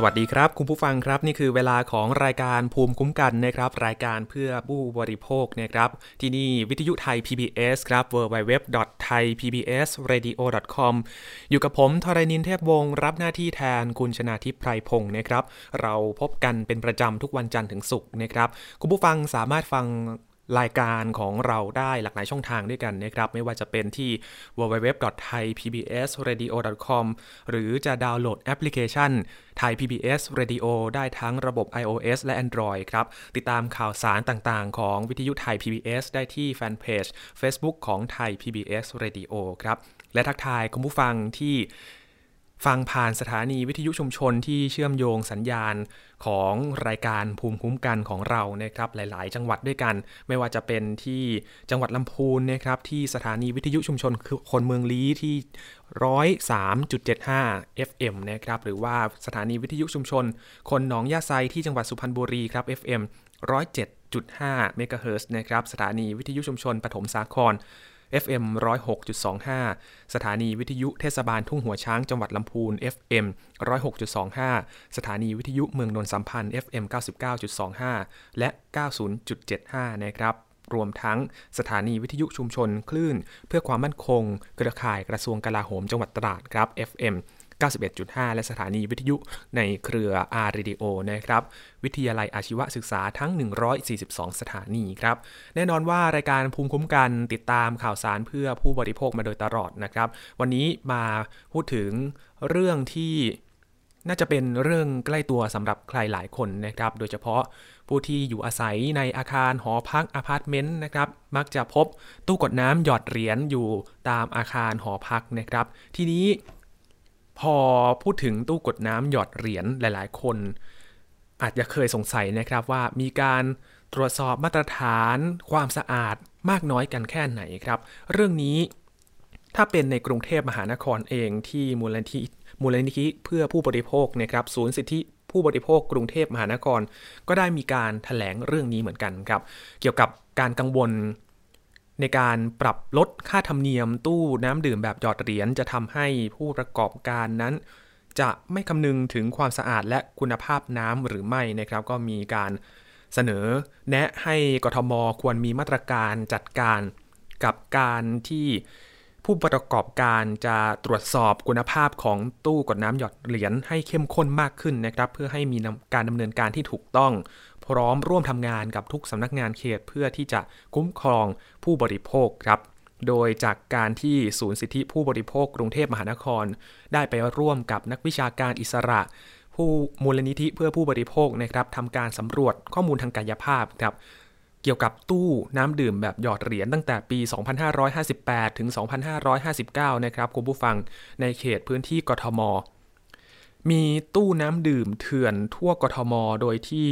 สวัสดีครับคุณผู้ฟังครับนี่คือเวลาของรายการภูมิคุ้มกันนะครับรายการเพื่อผู้บริโภคนะครับที่นี่วิทยุไทย PBS ครับ www.thaipbsradio.com อยู่กับผมทรณินเทพวงศ์รับหน้าที่แทนคุณชนาทิพไพรพงศ์นะครับ เราพบกันเป็นประจำทุกวันจันทร์ถึงศุกร์นะครับคุณผู้ฟังสามารถฟัง รายการของเราได้หลากหลายช่องทางด้วยกันนะครับ ไม่ว่าจะเป็นที่ www.thaipbsradio.com หรือจะดาวน์โหลดแอปพลิเคชัน Thai PBS Radio ได้ทั้งระบบ iOS และ Android ครับ ติดตามข่าวสารต่างๆ ของวิทยุไทย PBS ได้ที่แฟนเพจ Facebook ของไทย PBS Radio ครับ และทักทายคุณผู้ฟังที่ฟังผ่านสถานีวิทยุชุมชนที่เชื่อมโยงสัญญาณ ของรายการภูมิคุ้มกันของเรานะครับหลาย ๆ จังหวัดด้วยกัน ไม่ว่าจะเป็นที่จังหวัดลำพูนนะครับที่สถานีวิทยุชุมชนคนเมืองลี้ที่103.75 FM นะครับหรือว่าสถานีวิทยุชุมชน คนหนองยาไซที่จังหวัดสุพรรณบุรีครับ FM 107.5เมกะเฮิรตซ์นะครับสถานีวิทยุชุมชนปฐมสาคร FM 106.25 สถานีวิทยุเทศบาลทุ่งหัวช้างจังหวัดลำพูน FM 106.25 สถานีวิทยุเมืองนนสัมพันธ์ FM 99.25 และ 90.75 นะครับรวมทั้งสถานีวิทยุชุมชนคลื่น เพื่อความมั่นคง เครือข่ายกระทรวงกลาโหมจังหวัดตราดครับ FM 91.5 และสถานีวิทยุในเครือ R Radio นะครับ วิทยาลัยอาชีวศึกษาทั้ง 142 สถานีครับ แน่นอนว่ารายการภูมิคุ้มกันติดตามข่าวสารเพื่อผู้บริโภคมาโดยตลอดนะครับ วันนี้มาพูดถึงเรื่องที่น่าจะเป็นเรื่องใกล้ตัวสำหรับใครหลายคนนะครับ โดยเฉพาะผู้ที่อยู่อาศัยในอาคารหอพักอพาร์ตเมนต์นะครับ มักจะพบตู้กดน้ำหยอดเหรียญอยู่ตามอาคารหอพักนะครับ ทีนี้ พอพูดถึงตู้กดน้ำหยอดเหรียญหลาย ๆ คน อาจจะเคยสงสัยนะครับว่ามีการตรวจสอบมาตรฐานความสะอาดมากน้อยกันแค่ไหนครับ เรื่องนี้ถ้าเป็นในกรุงเทพมหานครเองที่มูลนิธิมูลนิธิเพื่อผู้บริโภคนะครับศูนย์สิทธิผู้บริโภคกรุงเทพมหานคร ก็ได้มีการถแถลงเรื่องนี้เหมือนกันครับ เกี่ยวกับการกังวล ในการปรับลดค่าธรรมเนียมตู้น้ำดื่มแบบหยอดเหรียญจะทำให้ผู้ประกอบการนั้น จะไม่คำนึงถึงความสะอาดและคุณภาพน้ำหรือไม่นะครับ ก็มีการเสนอแนะให้กทมควรมีมาตรการจัดการกับการที่ผู้ประกอบการจะตรวจสอบคุณภาพของตู้กดน้ำหยอดเหรียญให้เข้มข้นมากขึ้นนะครับ เพื่อให้มีการดำเนินการที่ถูกต้อง พร้อมร่วมทำงานกับทุกสำนักงานเขตเพื่อที่จะคุ้มครองผู้บริโภคครับโดยจากการที่ศูนย์สิทธิผู้บริโภคกรุงเทพมหานคร ได้ไปร่วมกับนักวิชาการอิสระ ผู้มูลนิธิเพื่อผู้บริโภคนะครับทำการสำรวจข้อมูลทางกายภาพครับเกี่ยวกับตู้น้ำดื่มแบบหยอดเหรียญตั้งแต่ปี 2558 ถึง 2559 นะครับคุณผู้ฟังในเขตพื้นที่กทม มีตู้น้ำดื่มเถื่อนทั่วกทม โดยที่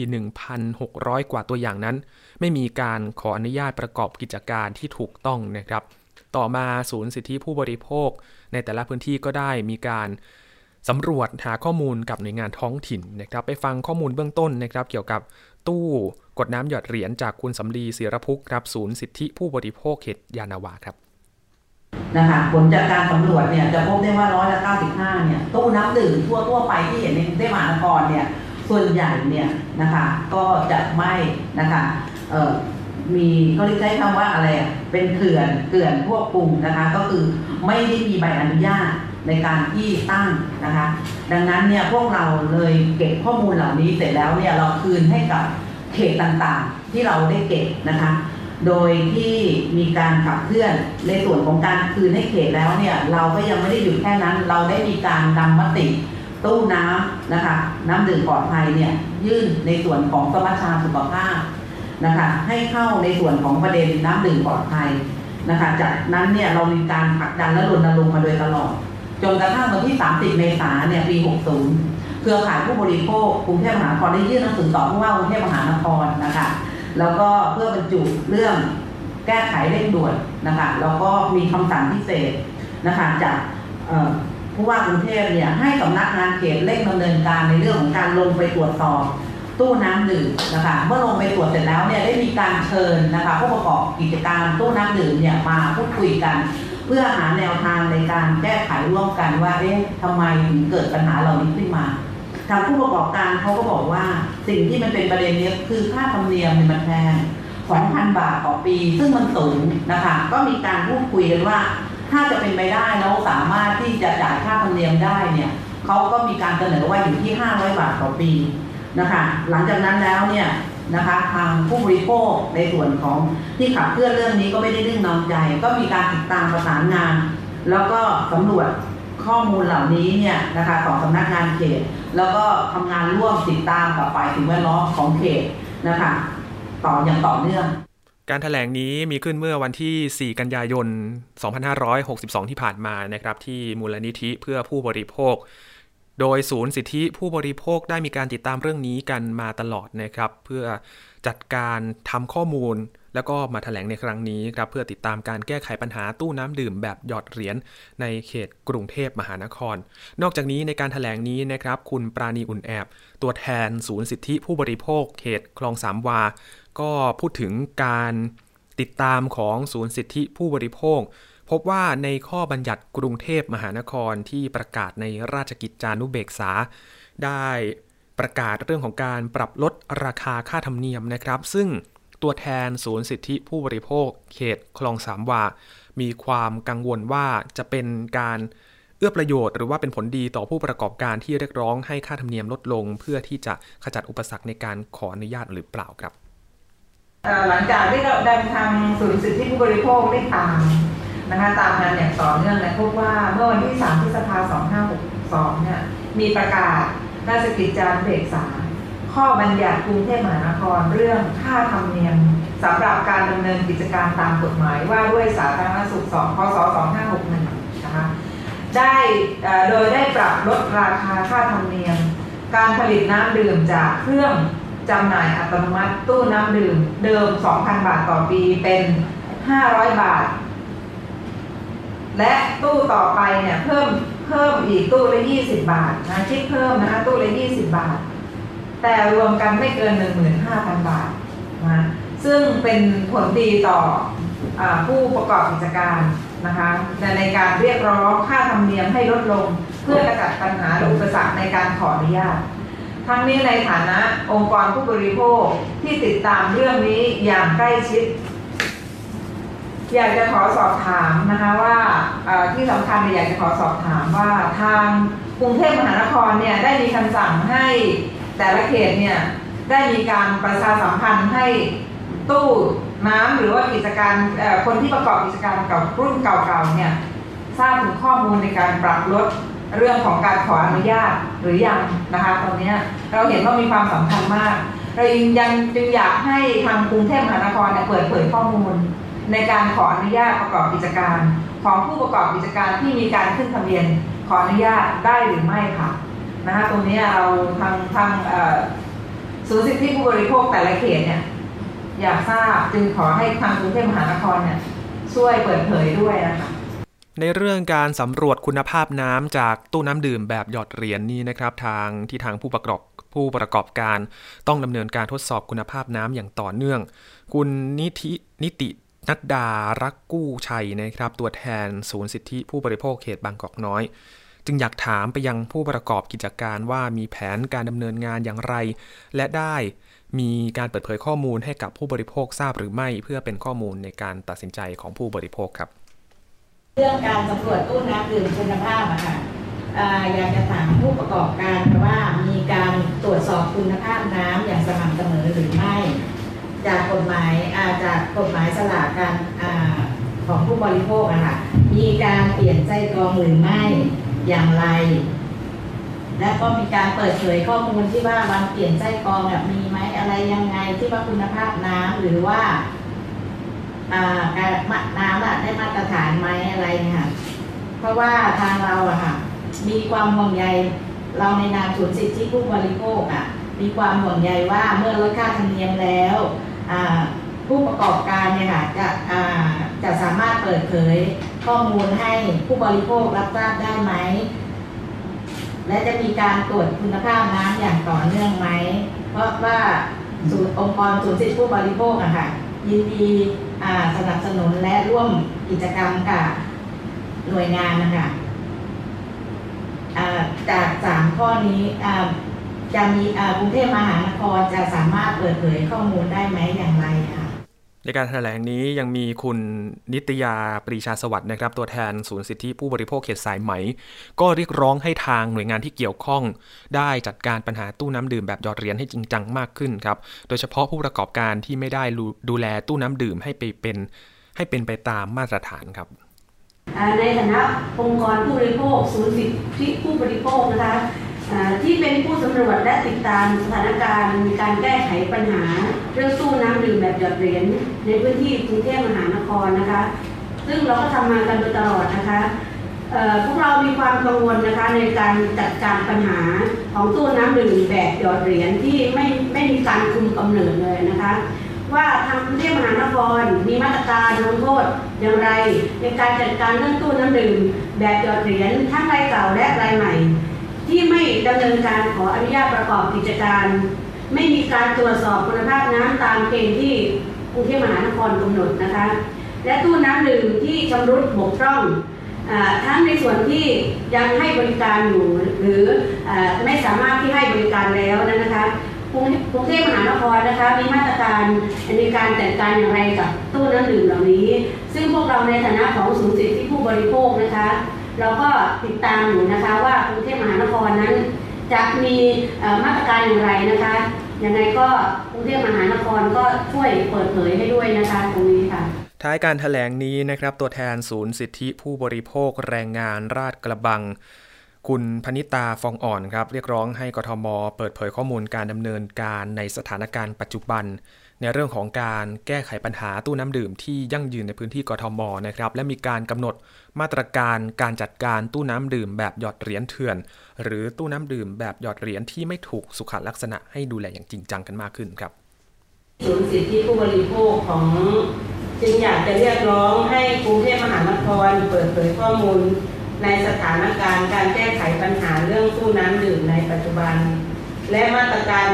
1,600 กว่าตัวอย่างนั้น ไม่มีการขออนุญาตประกอบกิจการที่ถูกต้องนะครับ ต่อมาศูนย์สิทธิผู้บริโภค ในแต่ละพื้นที่ก็ได้มีการสำรวจหาข้อมูลกับหน่วยงานท้องถิ่นนะครับ ไปฟังข้อมูลเบื้องต้นนะครับ เกี่ยวกับตู้กดน้ำหยอดเหรียญจากคุณสำลีเสียรพุกครับศูนย์สิทธิผู้บริโภคเขตยานาวาครับ นะคะผลจากการสำรวจเนี่ยจะพบได้ว่าร้อยละ95เนี่ยตู้น้ำดื่มทั่วทั่วไปที่เห็นในกรุงเทพมหานครเนี่ยส่วนใหญ่เนี่ยนะคะก็จะไม่นะคะเอ่อมีเขาเรียกใช้คำว่าอะไรเป็นเขื่อนเกลื่อนพวกปรุงนะคะก็คือไม่ได้มีใบอนุญาตในการที่ตั้งนะคะ ดังนั้นเนี่ยพวกเราเลยเก็บข้อมูลเหล่านี้เสร็จแล้วเนี่ยเราคืนให้กับเขตต่างๆ ที่เราได้เก็บนะคะ โดยที่มีการขับเคลื่อนในส่วนของการคืนให้เขตแล้วเนี่ยเราก็ยังไม่ได้หยุดแค่นั้น เราได้มีการนำมติตู้น้ำนะคะน้ำดื่มปลอดภัยเนี่ยยื่นในส่วนของสมัชชาสุขภาพนะคะให้เข้าในส่วนของประเด็นน้ำดื่มปลอดภัยนะคะจากนั้นเนี่ยเรามีการผลักดันและรณรงค์มาโดยตลอด จนกระทั่งวันที่ 30 เมษายนเนี่ยปี 60 เครือข่ายผู้บริโภคกรุงเทพมหานครได้ยื่นหนังสือต่อผู้ว่ากรุงเทพมหานครนะคะ แล้วก็เพื่อบรรจุเรื่องแก้ไขเร่งด่วนนะคะแล้วก็มีคำสั่งพิเศษนะคะจากผู้ว่ากรุงเทพเนี่ยให้สำนักงานเขตเร่งดำเนินการในเรื่องของการลงไปตรวจสอบตู้น้ำดื่มนะคะเมื่อลงไปตรวจเสร็จแล้วเนี่ยได้มีการเชิญนะคะผู้ประกอบกิจการตู้น้ำดื่มเนี่ยมาพูดคุยกัน เพื่อหาแนวทางในการแก้ไขร่วมกันว่าเอ๊ะทำไมถึงเกิดปัญหาเหล่านี้ขึ้นมา ทางผู้ประกอบการเขาก็บอกว่าสิ่งที่มันเป็นประเด็นนี้คือค่าธรรมเนียมมันแพง2,000 บาทต่อปี ซึ่งมันสูงนะคะ ก็มีการพูดคุยกันว่า ถ้าจะเป็นไปได้แล้วสามารถที่จะจ่ายค่าธรรมเนียมได้เนี่ยเขาก็มีการเสนอว่าอยู่ที่ 500 บาทต่อปีนะคะ หลังจากนั้นแล้วเนี่ยนะคะทางผู้บริโภคในส่วนของที่ขับเคลื่อนเรื่องนี้ก็ไม่ได้นิ่งนอนใจ ก็มีการติดตามประสานงาน แล้วก็สำรวจ ข้อมูลเหล่านี้เนี่ยนะคะของสำนักงานเขต แล้วก็ทำงานร่วมติดตามกับฝ่ายสิ่งแวดล้อมของเขตนะคะต่ออย่างต่อเนื่อง การถแถลงนี้มีขึ้นเมื่อวันที่ 4 กันยายน 2562 ที่ผ่านมานะครับ ที่มูลนิธิเพื่อผู้บริโภค โดยศูนย์สิทธิผู้บริโภคได้มีการติดตามเรื่องนี้กันมาตลอดนะครับ เพื่อจัดการทำข้อมูล แล้วก็มาถแถลงในครั้งนี้ครับเพื่อติดตามการแก้ไขปัญหาตู้น้ำดื่มแบบหยอดเหรียญในเขตกรุงเทพมหานคร นอกจากนี้ในการถแถลงนี้นะครับคุณปราณีอุ่นแอบ ตัวแทนศูนย์สิทธิผู้บริโภค เขตคลองสามวา ก็พูดถึงการติดตามของศูนย์สิทธิผู้บริโภค พบว่าในข้อบัญญัติกรุงเทพมหานครที่ประกาศในราชกิจจานุเบกษา ได้ประกาศเรื่องของการปรับลดราคาค่าธรรมเนียมนะครับ ซึ่ง ตัวแทนศูนย์สิทธิผู้บริโภค เขตคลองสามวา มีความกังวลว่าจะเป็นการเอื้อประโยชน์หรือว่าเป็นผลดีต่อผู้ประกอบการที่เรียกร้องให้ค่าธรรมเนียมลดลง เพื่อที่จะขจัดอุปสรรคในการขออนุญาตหรือเปล่าครับ หลังจากที่เราดันทางศูนย์สิทธิผู้บริโภคได้ตามนะคะตามงานอย่างต่อเนื่องเลยพบว่าเมื่อวันที่ 3 พฤษภาคม 2562 เนี่ยมีประกาศราชกิจจานุเบกษา ข้อบัญญัติกรุงเทพมหานครเรื่องค่าธรรมเนียมสำหรับการดำเนินกิจการตามกฎหมายว่าด้วยสาธารณสุข 2 พศ 2561 นะคะได้โดยได้ปรับลดราคาค่าธรรมเนียม การผลิตน้ำดื่มจากเครื่องจำหน่ายอัตโนมัติตู้น้ำดื่มเดิม 2,000 บาทต่อปีเป็น 500 บาท และตู้ต่อไปเนี่ยเพิ่มเพิ่มอีกตู้ละ 20 บาทนะคิดเพิ่มนะคะตู้ละ 20 บาท แต่รวมกันไม่เกิน 15,000 บาทนะซึ่งเป็นผลดีต่ออผู้ประกอบกิจการนะคะแต่ในการเรียกร้องค่าธรรมเนียมให้ลดลง เพื่อกระจัดปัญหาอุปสรรคในการขออนุญาตทั้งนี้ในฐานะองค์กรผู้บริโภคที่ติดตามเรื่องนี้อย่างใกล้ชิด อยากจะขอสอบถามนะคะว่าที่สำคัญอยากจะขอสอบถามว่าทางกรุงเทพมหานครเนี่ยได้มีคำสั่งให้ แต่ละเขตเนี่ยได้มีการประชาสัมพันธ์ให้ตู้น้ำหรือว่ากิจการคนที่ประกอบกิจการกับรุ่นเก่าๆเนี่ยทราบถึงข้อมูลในการปรับลดเรื่องของการขออนุญาตหรือยังนะคะตอนนี้เราเห็นว่ามีความสำคัญมาก เรายังจึงอยากให้ทางกรุงเทพมหานครเนี่ยเปิดเผยข้อมูล ในการขออนุญาตประกอบกิจการ ของผู้ประกอบกิจการที่มีการขึ้นทะเบียนขออนุญาตได้หรือไม่ค่ะ นะคะตรงนี้เราทางทางศูนย์สิทธิผู้บริโภคแต่ละเขตเนี่ยอยากทราบจึงขอให้ทางกรุงเทพมหานครเนี่ยช่วยเปิดเผยด้วยนะคะในเรื่องการสำรวจคุณภาพน้ำจากตู้น้ำดื่มแบบหยอดเหรียญนนี้นะครับ ทางที่ทางผู้ประกอบผู้ประกอบการต้องดำเนินการทดสอบคุณภาพน้ำอย่างต่อเนื่อง คุณนิตินิตินัดดารักกู้ชัยนะครับ ตัวแทนศูนย์สิทธิผู้บริโภคเขตบางกอกน้อย จึงอยากถามไปยังผู้ประกอบกิจการว่ามีแผนการดำเนินงานอย่างไร และได้มีการเปิดเผยข้อมูลให้กับผู้บริโภคทราบหรือไม่ เพื่อเป็นข้อมูลในการตัดสินใจของผู้บริโภคครับ เรื่องการสำรวจตู้น้ำดื่มคุณภาพอะค่ะอยากจะถามผู้ประกอบการว่ามีการตรวจสอบคุณภาพน้ำอย่างสม่ำเสมอหรือไม่ จากกฎหมายจากกฎหมายสลากการของผู้บริโภคอะค่ะมีการเปลี่ยนใจกรองหรือไม่ อย่างไร และก็มีการเปิดเผยข้อมูลที่ว่าวันเปลี่ยนใจกรองแบบมีไหมอะไรยังไงที่ว่าคุณภาพน้ำหรือว่าการน้ำได้มาตรฐานไหมอะไรเนี่ยค่ะเพราะว่าทางเราอะค่ะ มีความห่วงใยเราในนามศูนย์สิทธิผู้บริโภคอะมีความห่วงใยว่าเมื่อลดค่าธรรมเนียมแล้ว ผู้ประกอบการเนี่ยค่ะจะจะสามารถเปิดเผยข้อมูลให้ผู้บริโภครับทราบได้ไหม และจะมีการตรวจคุณภาพน้ำอย่างต่อเนื่องไหม เพเพราะว่าศูนย์องค์กรศูนย์สิทธิผู้บริโภคอะค่ะยินดีสนับสนุนและร่วมกิจกรรมกับหน่วยงานนะคะจากสามข้อนี้จะมีกรุงเทพมหานครจะสามารถเปิดเผยข้อมูลได้ไหมอย่างไรคะ ในการแถลงนี้ยังมีคุณนิตยาปรีชาสวัสดิ์นะครับ ตัวแทนศูนย์สิทธิผู้บริโภคเขตสายไหม ก็เรียกร้องให้ทางหน่วยงานที่เกี่ยวข้อง ได้จัดการปัญหาตู้น้ำดื่มแบบหยอดเหรียญให้จริงจังมากขึ้นครับ โดยเฉพาะผู้ประกอบการที่ไม่ได้ดูแลตู้น้ำดื่มให้ไปเป็นให้เป็นไปตามมาตรฐานครับในฐานะองค์กรผู้บริโภคศูนย์สิทธิผู้บริโภคนะคะ ที่เป็นผู้สำรวจและติดตามสถานการณ์การแก้ไขปัญหา เรื่องสู้น้ำดื่มแบบหยดเหรียญในพื้นที่กรุงเทพมหานครนะคะ ซึ่งเราก็ทำมากันโดยตลอดนะคะพวกเรามีความกังวลนะคะในการจัดการปัญหาของตู้น้ำดื่มแบบหยอดเหรียญที่ไม่ไม่มีการคุมกำเนิดเลยนะคะ ว่าทางกรุงเทพมหานครมีมาตรการลงโทษอย่างไร ในการจัดการเรื่องตู้น้ำดื่มแบบหยอดเหรียญทั้งรายเก่าและรายใหม่ ที่ไม่ดำเนินการขออนุญาตประกอบกิจการ ไม่มีการตรวจสอบคุณภาพน้ำตามเกณฑ์ที่กรุงเทพมหานครกำหนดนะคะ และตู้น้ำดื่มที่ชำรุดบกพร่องทั้งในส่วนที่ยังให้บริการอยู่หรือไม่สามารถที่ให้บริการแล้วนะคะกรุงเทพมหานครนะคะมีมาตรการในการจัดการอย่างไรกับตู้น้ำดื่มเหล่านี้ ซึ่งพวกเราในฐานะของศูนย์สิทธิผู้บริโภคนะคะ เราก็ติดตามอยู่นะคะว่ากรุงเทพมหานครนั้น จะมีมาตรการอย่างไรนะคะยังไงก็กรุงเทพมหานครก็ช่วยเปิดเผยให้ด้วยนะคะตรงนี้ค่ะท้ายการถแถลงนี้นะครับ ตัวแทนศูนย์สิทธิผู้บริโภคแรงงานราชกระบัง คุณพนิตาฟองอ่อนครับ เรียกร้องให้กทม เปิดเผยข้อมูลการดำเนินการในสถานการณ์ปัจจุบัน ในเรื่องของการแก้ไขปัญหาตู้น้ำดื่มที่ยั่งยืนในพื้นที่กทมนะครับและมีการกำหนด มาตรการการจัดการตู้น้ำดื่มแบบหยอดเหรียญเถื่อน หรือตู้น้ำดื่มแบบหยอดเหรียญที่ไม่ถูกสุขลักษณะให้ดูแลอย่างจริงจังกันมากขึ้นครับศูนย์สิทธิผู้บริโภคของจึงอยากจะเรียกร้องให้กรุงเทพมหานครเปิดเผยข้อมูล ในสถานการณ์การแก้ไขปัญหาเรื่องตู้น้ำดื่มในปัจจุบัน และมาตรการ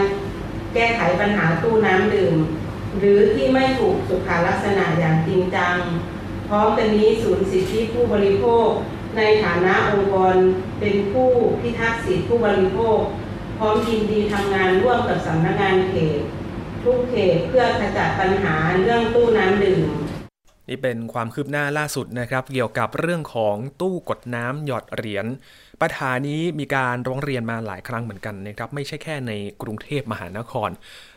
แก้ไขปัญหาตู้น้ำดื่ม หรือที่ไม่ถูกสุขลักษณะอย่างจริงจัง ร้อมกันนี้ศูนย์สิทธิผู้บริโภค ในฐานะองค์กรเป็นผู้พิทักษ์สิทธิผู้บริโภค พร้อมยินดีทำงานร่วมกับสำนักงานเขต ทุกเขตเพื่อขจัดปัญหาเรื่องตู้น้ำดื่มนี่เป็นความคืบหน้าล่าสุดนะครับ เกี่ยวกับเรื่องของตู้กดน้ำหยอดเหรียญ ปัญหานี้มีการร้องเรียนมาหลายครั้งเหมือนกันนะครับ ไม่ใช่แค่ในกรุงเทพมหานคร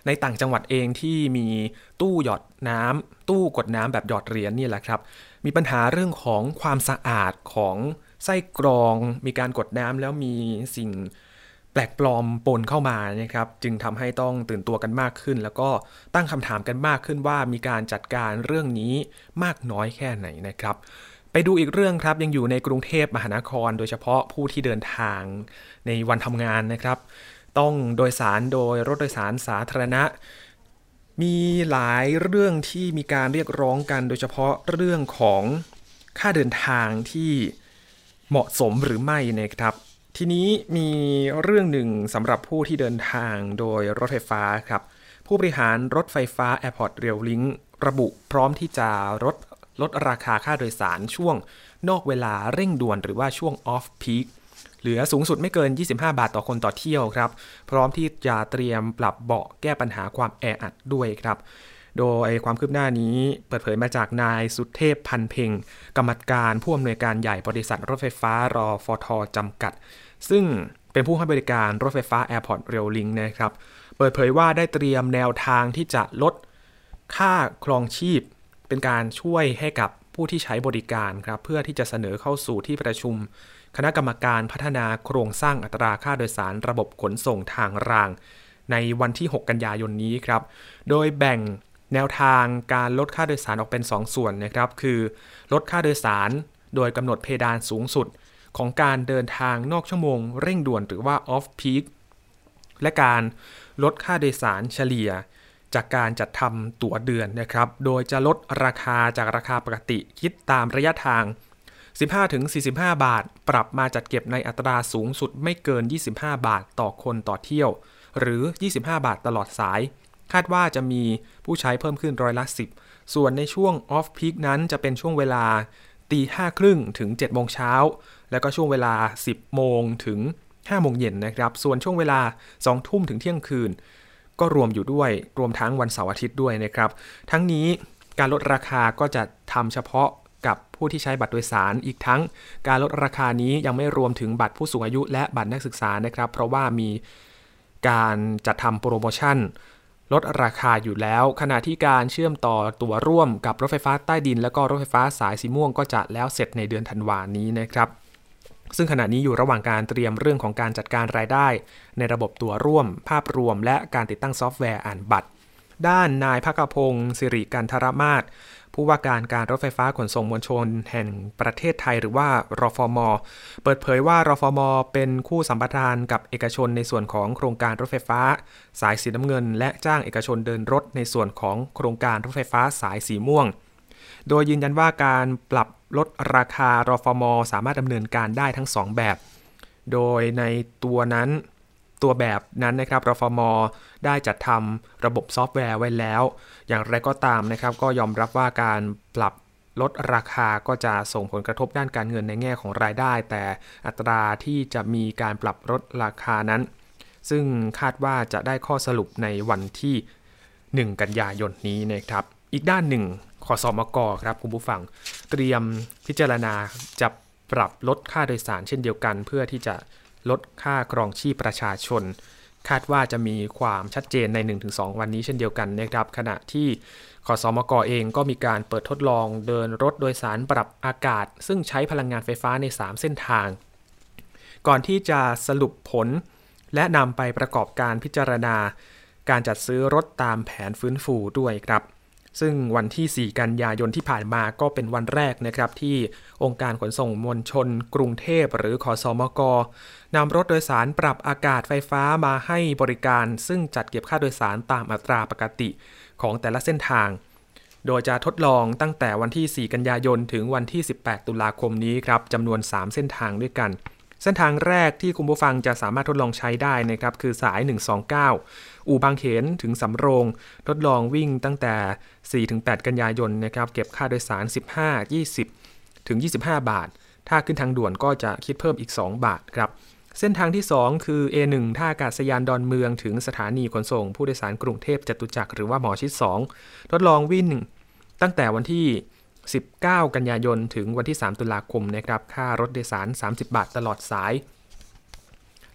ในต่างจังหวัดเองที่มีตู้หยอดน้ำตู้กดน้ำแบบหยอดเหรียญนี่แหละครับ มีปัญหาเรื่องของความสะอาดของไส้กรอง มีการกดน้ำแล้วมีสิ่งแปลกปลอมปนเข้ามานะครับจึงทำให้ต้องตื่นตัวกันมากขึ้น แล้วก็ตั้งคำถามกันมากขึ้นว่ามีการจัดการเรื่องนี้มากน้อยแค่ไหนนะครับ ไปดูอีกเรื่องครับยังอยู่ในกรุงเทพมหานคร โดยเฉพาะผู้ที่เดินทางในวันทำงานนะครับ ต้องโดยสารโดยรถโดยสารสาธารณะ มีหลายเรื่องที่มีการเรียกร้องกัน โดยเฉพาะเรื่องของค่าเดินทางที่เหมาะสมหรือไม่นะครับ ทีนี้มีเรื่องหนึ่งสำหรับผู้ที่เดินทางโดยรถไฟฟ้าครับผู้บริหารรถไฟฟ้า Airport Rail Link ระบุพร้อมที่จะลด ลดราคาค่าโดยสารช่วงนอกเวลาเร่งด่วนหรือว่าช่วงออฟพีคเหลือสูงสุดไม่เกิน 25 บาทต่อคนต่อเที่ยวครับ พร้อมที่จะเตรียมปรับเบาะแก้ปัญหาความแออัดด้วยครับโดยความคืบหน้านี้เปิดเผยมาจากนายสุเทพพันเพ่งกรรมการผู้อำนวยการใหญ่บริษัทรถไฟฟ้ารอฟอทจำกัด ซึ่งเป็นผู้ให้บริการรถไฟฟ้า Airport Rail Link นะครับ เปิดเผยว่าได้เตรียมแนวทางที่จะลดค่าครองชีพ เป็นการช่วยให้กับผู้ที่ใช้บริการครับเพื่อที่จะเสนอเข้าสู่ที่ประชุม คณะกรรมการพัฒนาโครงสร้างอัตราค่าโดยสารระบบขนส่งทางราง ในวันที่ 6 กันยายนนี้ครับ โดยแบ่งแนวทางการลดค่าโดยสารออกเป็น 2 ส่วนนะครับ คือลดค่าโดยสารโดยกำหนดเพดานสูงสุด ของการเดินทางนอกชั่วโมงเร่งด่วนหรือว่า off peak และการลดค่าโดยสารเฉลี่ย จากการจัดทำตั๋วเดือนนะครับ โดยจะลดราคาจากราคาปกติคิดตามระยะทาง 15-45 บาท ปรับมาจัดเก็บในอัตราสูงสุดไม่เกิน 25 บาทต่อคนต่อเที่ยว หรือ 25 บาทตลอดสาย คาดว่าจะมีผู้ใช้เพิ่มขึ้นร้อยละ 10 ส่วนในช่วงออฟพีคนั้นจะเป็นช่วงเวลาตีห้าครึ่งถึง7โมงเช้า แล้วก็ช่วงเวลา 10 โมงถึง5โมงเย็นนะครับ ส่วนช่วงเวลา 2 ทุ่มถึงเที่ยงคืน ก็รวมอยู่ด้วยรวมทั้งวันเสาร์อาทิตย์ด้วยนะครับ ทั้งนี้การลดราคาก็จะทำเฉพาะกับผู้ที่ใช้บัตรโดยสารอีกทั้ง การลดราคานี้ยังไม่รวมถึงบัตรผู้สูงอายุและบัตรนักศึกษานะครับ เพราะว่ามีการจัดทำโปรโมชั่น ลดราคาอยู่แล้ว ขณะที่การเชื่อมต่อตั๋วร่วมกับรถไฟฟ้าใต้ดิน และก็รถไฟฟ้าสายสีม่วงก็จะแล้วเสร็จในเดือนธันวานี้นะครับ ซึ่งขณะนี้อยู่ระหว่างการเตรียมเรื่องของการจัดการรายได้ ในระบบตั๋วร่วม ภาพรวม และการติดตั้งซอฟต์แวร์อ่านบัตร ด้านนายภคพงศ์สิริกันทรมาศผู้ว่าการการรถไฟฟ้าขนส่งมวลชน แห่งประเทศไทยหรือว่ารฟม เปิดเผยว่ารฟม เป็นคู่สัมปทานกับเอกชนในส่วนของโครงการรถไฟฟ้า สายสีน้ำเงิน และจ้างเอกชนเดินรถในส่วนของโครงการรถไฟฟ้าสายสีม่วง โดยยืนยันว่าการปรับ ลดราคารฟมสามารถดำเนินการได้ทั้ง 2 แบบ โดยในตัวนั้นตัวแบบนั้นนะครับรฟมได้จัดทำระบบซอฟต์แวร์ไว้แล้ว อย่างไรก็ตามนะครับ ก็ยอมรับว่าการปรับลดราคาก็จะส่งผลกระทบด้านการเงินในแง่ของรายได้ แต่อัตราที่จะมีการปรับลดราคานั้น ซึ่งคาดว่าจะได้ข้อสรุปในวันที่ 1 กันยายนนี้นะครับ อีกด้านหนึ่ง ขอสอมกครับคุณผู้ฟัง เตรียมพิจารณาจะปรับลดค่าโดยสารเช่นเดียวกัน เพื่อที่จะลดค่าครองชีพประชาชน คาดว่าจะมีความชัดเจนใน 1-2 วันนี้เช่นเดียวกันนะครับขณะที่ขอสอมกเองก็มีการเปิดทดลองเดินรถโดยสารปรับอากาศ ซึ่งใช้พลังงานไฟฟ้าใน 3 เส้นทาง ก่อนที่จะสรุปผล และนำไปประกอบการพิจารณา การจัดซื้อรถตามแผนฟื้นฟูด้วยครับ ซึ่งวันที่ 4 กันยายนที่ผ่านมาก็เป็นวันแรกนะครับ ที่องค์การขนส่งมวลชน กรุงเทพหรือขอสอมกนำรถโดยสารปรับอากาศไฟฟ้ามาให้บริการ ซึ่งจัดเก็บค่าโดยสารตามอัตราปกติของแต่ละเส้นทาง โดยจะทดลองตั้งแต่วันที่ 4 กันยายนถึงวันที่ 18 ตุลาคมนี้ครับจำนวน 3 เส้นทางด้วยกันเส้นทางแรกที่คุณผู้ฟังจะสามารถทดลองใช้ได้นะครับคือสาย 129 อู่บางเขนถึงสำโรง ทดลองวิ่งตั้งแต่ 4-8 กันยายนนะครับเก็บค่าโดยสาร 15 20 ถึง 25 บาท ถ้าขึ้นทางด่วนก็จะคิดเพิ่มอีก 2 บาทครับเส้นทางที่ 2 คือ A1 ท่าอากาศยานดอนเมืองถึงสถานีขนส่ง ผู้โดยสารกรุงเทพจตุจักรหรือว่าหมอชิด 2 ทดลองวิ่งตั้งแต่วันที่ 19 กันยายน ถึงวันที่ 3 ตุลาคมนะครับ ค่ารถโดยสาร 30 บาทตลอดสาย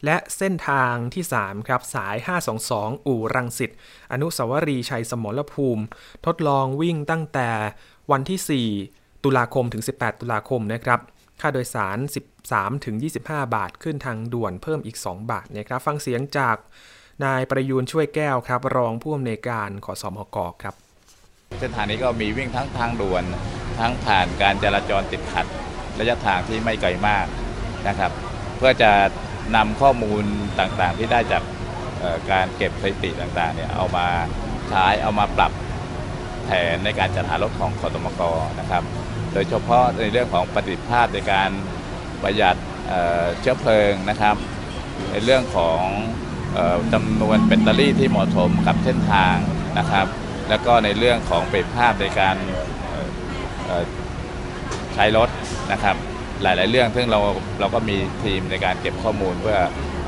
และเส้นทางที่ 3 ครับ สาย 522 อู่รังสิตอนุสาวรีย์ชัยสมรภูมิ ทดลองวิ่งตั้งแต่วันที่ 4 ตุลาคมถึง 18 ตุลาคมนะครับ ค่าโดยสาร 13 ถึง 25 บาทขึ้นทางด่วนเพิ่มอีก 2 บาทนะครับ ฟังเสียงจากนายประยูนช่วยแก้วครับ รองผู้อำนวยการขอสอมกครับ เส้นทางนี้ก็มีวิ่งทั้งทางด่วน ทั้งผ่านการจราจรติดขัด ระยะทางที่ไม่ไกลมากนะครับ เพื่อจะ นำข้อมูลต่างๆ ที่ได้จากการเก็บสถิติต่างๆเนี่ยเอามาใช้เอามาปรับแผนในการจัดหารถของขตมกนะครับ โดยเฉพาะในเรื่องของประสิทธิภาพในการประหยัดเชื้อเพลิงนะครับ ในเรื่องของจำนวนแบตเตอรี่ที่เหมาะสมกับเส้นทางนะครับ แล้วก็ในเรื่องของประสิทธิภาพในการใช้รถนะครับ หลาย ๆ เรื่อง ซึ่งเราเราก็มีทีมในการเก็บข้อมูลเพื่อ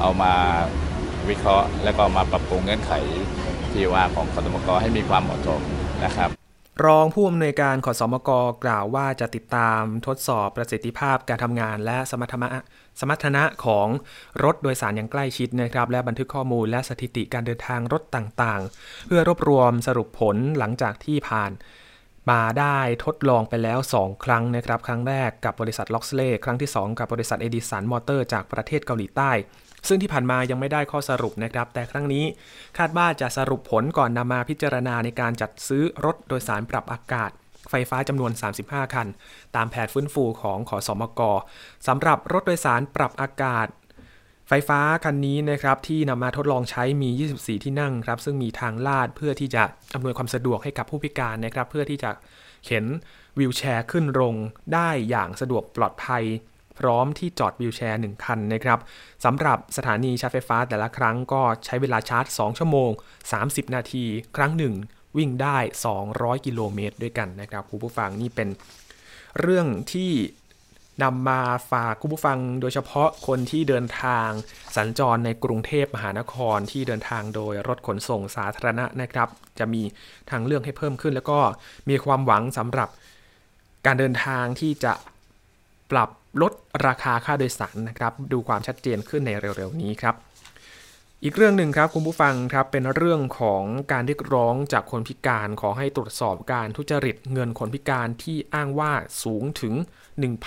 เอามาวิเคราะห์ แล้วก็มาปรับปรุงเงื่อนไขที่ว่าของขตมกให้มีความเหมาะสมนะครับ รองผู้อำนวยการขอสมกกล่าวว่าจะติดตามทดสอบประสิทธิภาพการทำงาน และสมรรถนะสมรรถนะของรถโดยสารอย่างใกล้ชิดนะครับ และบันทึกข้อมูลและสถิติการเดินทางรถต่างๆ เพื่อรวบรวมสรุปผลหลังจากที่ผ่าน มาได้ทดลองไปแล้ว 2 ครั้งนะครับ ครั้งแรกกับบริษัทล็อกสเล่ครั้งที่ 2 กับบริษัทเอดิสันมอเตอร์จากประเทศเกาหลีใต้ ซึ่งที่ผ่านมายังไม่ได้ข้อสรุปนะครับ แต่ครั้งนี้คาดว่าจะสรุปผลก่อนนำมาพิจารณาในการจัดซื้อรถโดยสารปรับอากาศ ไฟฟ้าจำนวน 35 คัน ตามแผนฟื้นฟูของขอสมกสำหรับรถโดยสารปรับอากาศ ไฟฟ้าคันนี้นะครับที่นำมาทดลองใช้มี 24 ที่นั่งครับซึ่งมีทางลาดเพื่อที่จะอำนวยความสะดวกให้กับผู้พิการนะครับเพื่อที่จะเข็นวิวแชร์ขึ้นลงได้อย่างสะดวกปลอดภัย พร้อมที่จอดวิวแชร์ 1 คันนะครับสำหรับสถานีชาร์จไฟฟ้าแต่ละครั้งก็ใช้เวลาชาร์จ 2 ชั่วโมง 30 นาที ครั้งหนึ่งวิ่งได้ 200 กิโลเมตรด้วยกันนะครับคุณผู้ฟังนี่เป็นเรื่องที่ นำมาฝากคุณผู้ฟังโดยเฉพาะคนที่เดินทางสัญจรในกรุงเทพมหานครที่เดินทางโดยรถขนส่งสาธารณะนะครับ จะมีทางเลือกให้เพิ่มขึ้น แล้วก็มีความหวังสำหรับการเดินทางที่จะปรับลดราคาค่าโดยสารนะครับ ดูความชัดเจนขึ้นในเร็วๆนี้ครับ อีกเรื่องหนึ่งครับคุณผู้ฟังครับเป็นเรื่องของการเรียกร้องจากคนพิการขอให้ตรวจสอบการทุจริตเงินคนพิการที่อ้างว่าสูงถึง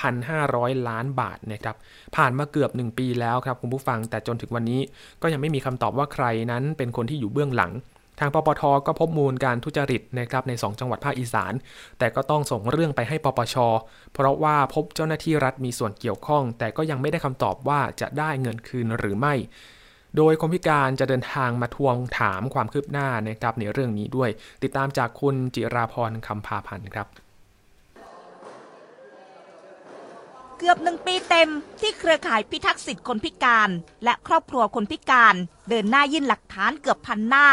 1,500 ล้านบาทนะครับผ่านมาเกือบ 1 ปีแล้วครับคุณผู้ฟังแต่จนถึงวันนี้ก็ยังไม่มีคำตอบว่าใครนั้นเป็นคนที่อยู่เบื้องหลัง ทางปปทก็พบมูลการทุจริตนะครับใน 2 จังหวัดภาคอีสาน แต่ก็ต้องส่งเรื่องไปให้ปปช เพราะว่าพบเจ้าหน้าที่รัฐมีส่วนเกี่ยวข้อง แต่ก็ยังไม่ได้คำตอบว่าจะได้เงินคืนหรือไม่ โดยคนพิการจะเดินทางมาทวงถามความคืบหน้านะครับในเรื่องนี้ด้วย ติดตามจากคุณจิราพรคำพาพันธ์ครับเกือบหนึ่งปีเต็มที่เครือข่ายพิทักษ์สิทธิคนพิการ และครอบครัวคนพิการ เดินหน้ายื่นหลักฐานเกือบพันหน้า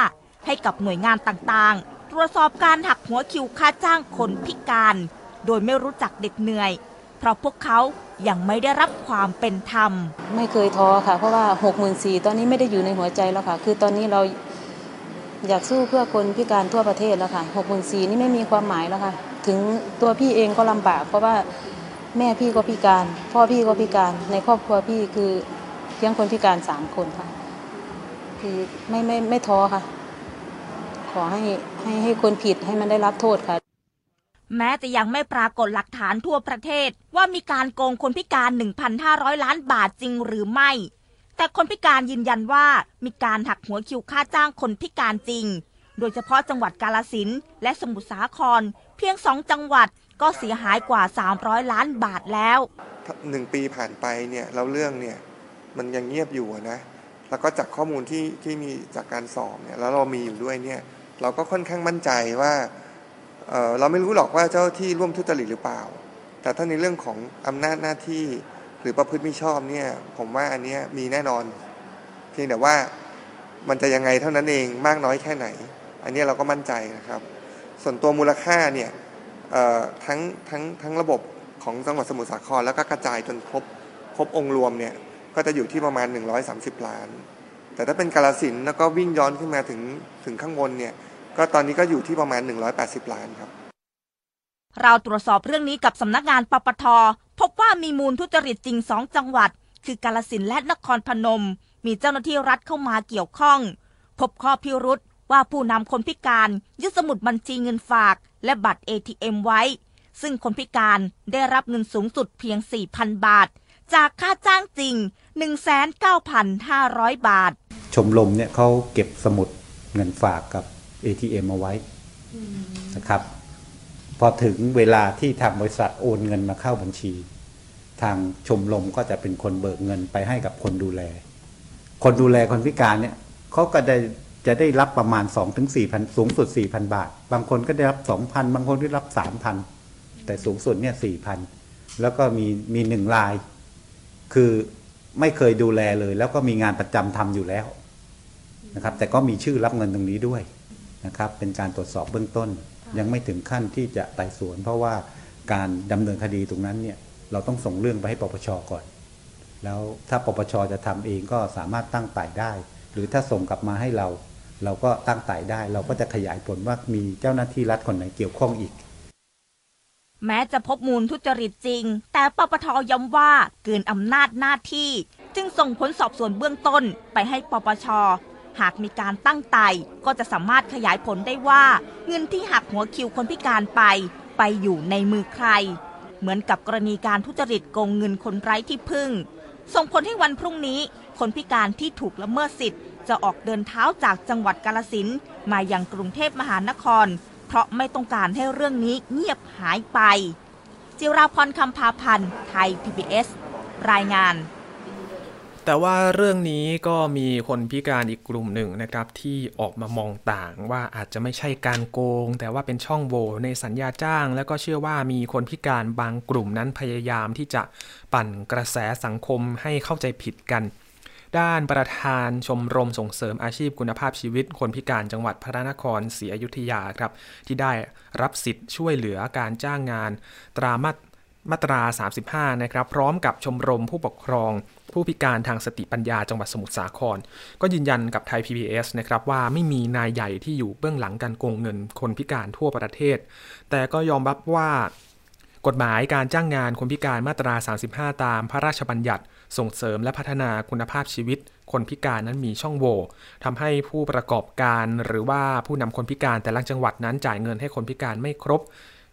ให้กับหน่วยงานต่างๆ ตรวจสอบการหักหัวคิวค่าจ้างคนพิการ โดยไม่รู้จักเด็ดเหนื่อย เพราะพวกเขายังไม่ได้รับความเป็นธรรม ไม่เคยท้อค่ะ เพราะว่า6 4 0 0ตอนนี้ไม่ได้อยู่ในหัวใจแล้วค่ะ คือตอนนี้เราอยากสู้เพื่อคนพิการทั่วประเทศแล้วค่ะ6 4 0 0 0นี่ไม่มีความหมายแล้วค่ะ ถึงตัวพี่เองก็ลำบาก เพราะว่าแม่พี่ก็พิการ พ่อพี่ก็พิการ ในครอบครัวพี่คือเพียงคนพิการสามคนค่ะ คือไม่ไม่ไม่ท้อค่ะ ขอให้ให้ให้คนผิดให้มันได้รับโทษค่ะ แม้จะยังไม่ปรากฏหลักฐานทั่วประเทศ ว่ามีการโกงคนพิการ 1,500 ล้านบาทจริงหรือไม่ แต่คนพิการยืนยันว่ามีการหักหัวคิวค่าจ้างคนพิการจริง โดยเฉพาะจังหวัดกาลสินและสมุทรสาคร เพียงสองจังหวัดก็เสียหายกว่า 300 ล้านบาทแล้วหนึ่งปีผ่านไปเนี่ยแล้วเรื่องเนี่ยมันยังเงียบอยู่นะ แล้วก็จากข้อมูลที่ที่มีจากการสอบเนี่ยแล้วเรามีอยู่ด้วยเนี่ยเราก็ค่อนข้างมั่นใจว่า เเราไม่รู้หรอกว่าเจ้าที่ร่วมทุจริตหรือเปล่า แต่ถ้าในเรื่องของอำนาจหน้าที่หรือประพฤติมิชอบเนี่ย ผมว่าอันเนี้ยมีแน่นอน เพียงแต่ว่ามันจะยังไงเท่านั้นเองมากน้อยแค่ไหน อันนี้เราก็มั่นใจนะครับ ส่วนตัวมูลค่าเนี่ยทั้งทั้งทั้งระบบของจังหวัดสมุทรสาครแล้วก็กระจายจนครบครบองค์รวมเนี่ยก็จะอยู่ที่ประมาณ 130 ล้าน แต่ถ้าเป็นกาลสินแล้วก็วิ่งย้อนขึ้นมาถึงถึงข้างบนเนี่ย ก็ตอนนี้ก็อยู่ที่ประมาณ 180 ล้านครับ เราตรวจสอบเรื่องนี้กับสำนักงานปปท พบว่ามีมูลทุจริตจริงสองจังหวัด คือกาลสินธุ์และนครพนม มีเจ้าหน้าที่รัฐเข้ามาเกี่ยวข้อง พบข้อพิรุษว่าผู้นำคนพิการยึดสมุดบัญชีเงินฝาก และบัตร ATM ไว้ ซึ่งคนพิการได้รับเงินสูงสุดเพียง 4,000 บาท จากค่าจ้างจริง 19,500 บาท ชมรมเนี่ยเขาเก็บสมุดเงินฝากกับ ATM เอาไว้นะครับ พอถึงเวลาที่ทางบริษัทโอนเงินมาเข้าบัญชี ทางชมรมก็จะเป็นคนเบิกเงินไปให้กับคนดูแล คนดูแลคนพิการเนี่ยเขาก็ได้จะได้รับประมาณ 2-4ถึง4,000สูงสุด 4,000 บาท บางคนก็ได้รับ 2,000 บางคนได้รับ 3,000 แต่สูงสุดเนี่ย4,000 แล้วก็มีมีหนึ่งราย คือไม่เคยดูแลเลย แล้วก็มีงานประจำทำอยู่แล้วนะครับ แต่ก็มีชื่อรับเงินตรงนี้ด้วย นะครับเป็นการตรวจสอบเบื้องต้น ยังไม่ถึงขั้นที่จะไต่สวน เพราะว่าการดำเนินคดีตรงนั้นเนี่ยเราต้องส่งเรื่องไปให้ปปชก่อน แล้วถ้าปปชจะทำเองก็สามารถตั้งไต่ได้ หรือถ้าส่งกลับมาให้เรา เราก็ตั้งไต่ได้ เราก็จะขยายผลว่ามีเจ้าหน้าที่รัฐคนไหนเกี่ยวข้องอีก แม้จะพบมูลทุจริตจริง แต่ปปทย้ำว่าเกินอำนาจหน้าที่ จึงส่งผลสอบสวนเบื้องต้นไปให้ปปช หากมีการตั้งไต่ก็จะสามารถขยายผลได้ว่า เงินที่หักหัวคิวคนพิการไป ไปอยู่ในมือใคร เหมือนกับกรณีการทุจริตโกงเงินคนไร้ที่พึ่ง ส่งผลให้วันพรุ่งนี้ คนพิการที่ถูกละเมิดสิทธิ์ จะออกเดินเท้าจากจังหวัดกาลสินมายังกรุงเทพมหานคร เพราะไม่ต้องการให้เรื่องนี้เงียบหายไป จิราพรคำพาพันธ์ไทย PBS รายงาน แต่ว่าเรื่องนี้ก็มีคนพิการอีกกลุ่มหนึ่งนะครับ ที่ออกมามองต่างว่าอาจจะไม่ใช่การโกง แต่ว่าเป็นช่องโหว่ในสัญญาจ้าง แล้วก็เชื่อว่ามีคนพิการบางกลุ่มนั้นพยายามที่จะปั่นกระแสสังคมให้เข้าใจผิดกัน ด้านประธานชมรมส่งเสริมอาชีพคุณภาพชีวิต คนพิการจังหวัดพระนครศรีอยุธยาครับ ที่ได้รับสิทธิ์ช่วยเหลือการจ้างงาน ตรามามาตรา 35 นะครับ พร้อมกับชมรมผู้ปกครอง ผู้พิการทางสติปัญญาจังหวัดสมุทรสาคร ก็ยืนยันกับไทย PBS นะครับว่าไม่มีนายใหญ่ที่อยู่เบื้องหลังการโกงเงินคนพิการทั่วประเทศ แต่ก็ยอมรับว่ากฎหมายการจ้างงานคนพิการมาตรา 35 ตามพระราชบัญญัติ ส่งเสริมและพัฒนาคุณภาพชีวิต คนพิการนั้นมีช่องโหว่ทำให้ผู้ประกอบการหรือว่าผู้นำคนพิการแต่ละจังหวัดนั้นจ่ายเงินให้คนพิการไม่ครบ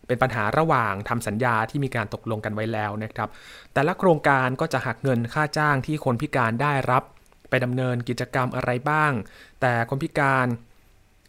เป็นปัญหาระหว่างทำสัญญาที่มีการตกลงกันไว้แล้วนะครับ แต่ละโครงการก็จะหักเงินค่าจ้างที่คนพิการได้รับ ไปดำเนินกิจกรรมอะไรบ้าง แต่คนพิการ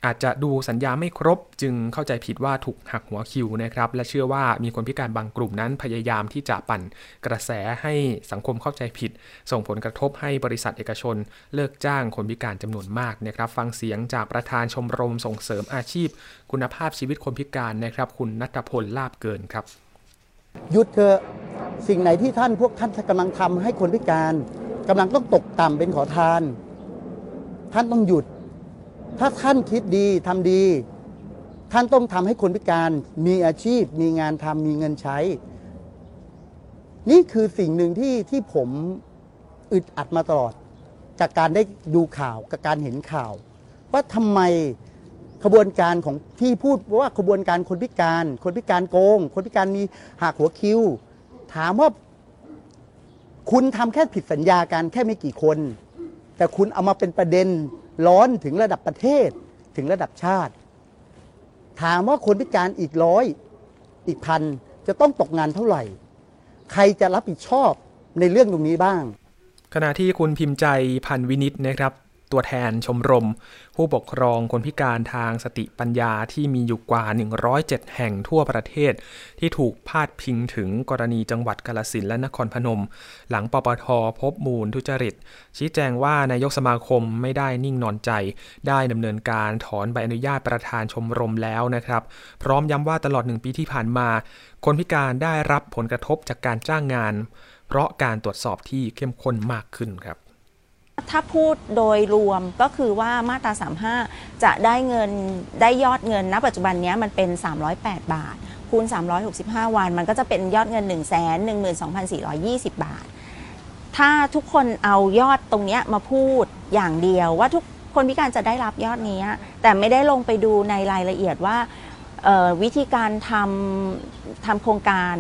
อาจจะดูสัญญาไม่ครบจึงเข้าใจผิดว่าถูกหักหัวคิวนะครับ และเชื่อว่ามีคนพิการบางกลุ่มนั้นพยายามที่จะปั่นกระแสให้สังคมเข้าใจผิด ส่งผลกระทบให้บริษัทเอกชน เลิกจ้างคนพิการจำนวนมากนะครับ ฟังเสียงจากประธานชมรมส่งเสริมอาชีพ คุณภาพชีวิตคนพิการนะครับ คุณนัทพลลาบเกินครับหยุดเถอะสิ่งไหนที่ท่านพวกท่านกำลังทำให้คนพิการกำลังต้องตกต่ำเป็นขอทาน ท่านต้องหยุด ถ้าท่านคิดดีทำดี ท่านต้องทำให้คนพิการมีอาชีพ มีงานทำมีเงินใช้ นี่คือสิ่งหนึ่งที่ที่ผมอึดอัดมาตลอด จากการได้ดูข่าวกับการเห็นข่าว ว่าทำไมขบวนการของที่พูดว่าขบวนการคนพิการ คนพิการโกง คนพิการมีหักหัวคิว ถามว่าคุณทำแค่ผิดสัญญากันแค่ไม่กี่คน แต่คุณเอามาเป็นประเด็นร้อนถึงระดับประเทศถึงระดับชาติ ถามว่าคนพิการอีกร้อยอีกพันจะต้องตกงานเท่าไหร่ ใครจะรับผิดชอบในเรื่องตรงนี้บ้าง ขณะที่คุณพิมพ์ใจพันวินิตนะครับ ตัวแทนชมรม ผู้ปกครองคนพิการทางสติปัญญาที่มีอยู่กว่า 107 แห่งทั่วประเทศ ที่ถูกพาดพิงถึงกรณีจังหวัดกาลสินและนครพนม หลังปปทพบมูลทุจริต ชี้แจงว่านายกสมาคมไม่ได้นิ่งนอนใจ ได้ดำเนินการถอนใบอนุญาตประธานชมรมแล้วนะครับ พร้อมย้ำว่าตลอดหนึ่งปีที่ผ่านมา คนพิการได้รับผลกระทบจากการจ้างงาน เพราะการตรวจสอบที่เข้มข้นมากขึ้นครับ ถ้าพูดโดยรวมก็คือว่ามาตรา 35 จะได้เงินได้ยอดเงินณปัจจุบันนี้มันเป็น 308 บาท คูณ 365 วัน มันก็จะเป็นยอดเงิน 1 1 2 4 2 0 บาท ถ้าทุกคนเอายอดตรงนี้มาพูดอย่างเดียวว่าทุกคนพิการจะได้รับยอดนี้ แต่ไม่ได้ลงไปดูในรายละเอียดว่าวิธีการทำทำโครงการ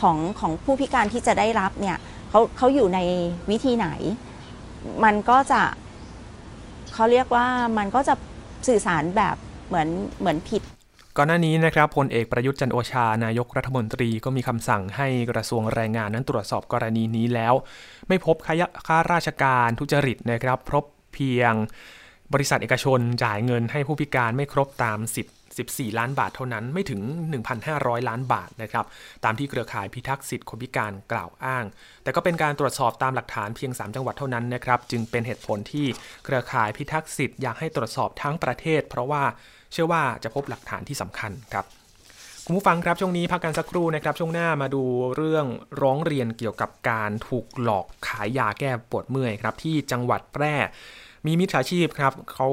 ของของผู้พิการที่จะได้รับเนี่ยเขาเขาอยู่ในวิธีไหน มันก็จะเขาเรียกว่ามันก็จะสื่อสารแบบเหมือนเหมือนผิด ก่อนหน้านี้นะครับพลเอกประยุทธ์จันโอชานายกรัฐมนตรีก็มีคำสั่งให้กระทรวงแรงงานนั้นตรวจสอบกรณีนี้แล้ว ไม่พบค่าราชการทุจริตนะครับพบเพียงบริษัทเอกชนจ่ายเงินให้ผู้พิการไม่ครบตามสิทธิ 14 ล้านบาทเท่านั้นไม่ถึง 1,500 ล้านบาทนะครับ ตามที่เครือข่ายพิทักษ์สิทธิคนพิการกล่าวอ้าง แต่ก็เป็นการตรวจสอบตามหลักฐานเพียง 3 จังหวัดเท่านั้นนะครับ จึงเป็นเหตุผลที่เครือข่ายพิทักษ์สิทธิ์อยากให้ตรวจสอบทั้งประเทศ เพราะว่าเชื่อว่าจะพบหลักฐานที่สำคัญครับคุณผู้ฟังครับช่วงนี้พักกันสักครู่นะครับช่วงหน้ามาดูเรื่องร้องเรียนเกี่ยวกับการถูกหลอกขายยาแก้ปวดเมื่อยครับที่จังหวัดแพร่ มีมิจฉาชีพครับเขา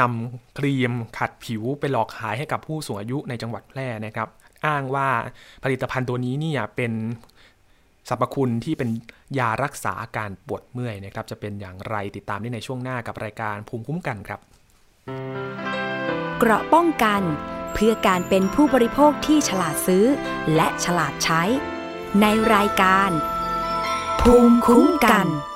นำครีมขัดผิวไปหลอกขายให้กับผู้สูงอายุในจังหวัดแพร่นะครับ อ้างว่าผลิตภัณฑ์ตัวนี้เนี่ยเป็นสรรพคุณที่เป็นยารักษาอาการปวดเมื่อยนะครับ จะเป็นอย่างไรติดตามได้ในช่วงหน้ากับรายการภูมิคุ้มกันครับ เกราะป้องกัน เพื่อการเป็นผู้บริโภคที่ฉลาดซื้อ และฉลาดใช้ ในรายการ ภูมิคุ้มกันเ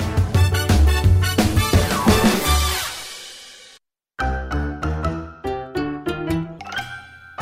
เ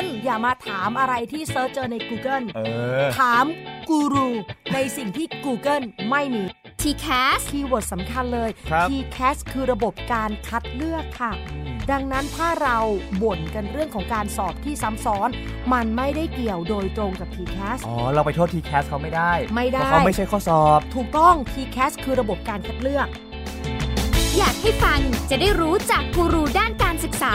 คุณอย่ามาถามอะไรที่ search เจอใน Google เออถามกูรูในสิ่งที่ Google ไม่มี TCAS keyword สำคัญเลยครับ TCAS คือระบบการคัดเลือกค่ะ ดังนั้นถ้าเราบ่นกันเรื่องของการสอบที่ซ้ำซ้อน มันไม่ได้เกี่ยวโดยตรงกับ TCAS อ๋อ เราไปโทษทีแคสเขาไม่ได้ ไม่ได้ เพราะเขาไม่ใช่ข้อสอบ ถูกต้อง TCAS คือระบบการคัดเลือก อยากให้ฟังจะได้รู้จากกูรูด้านการศึกษา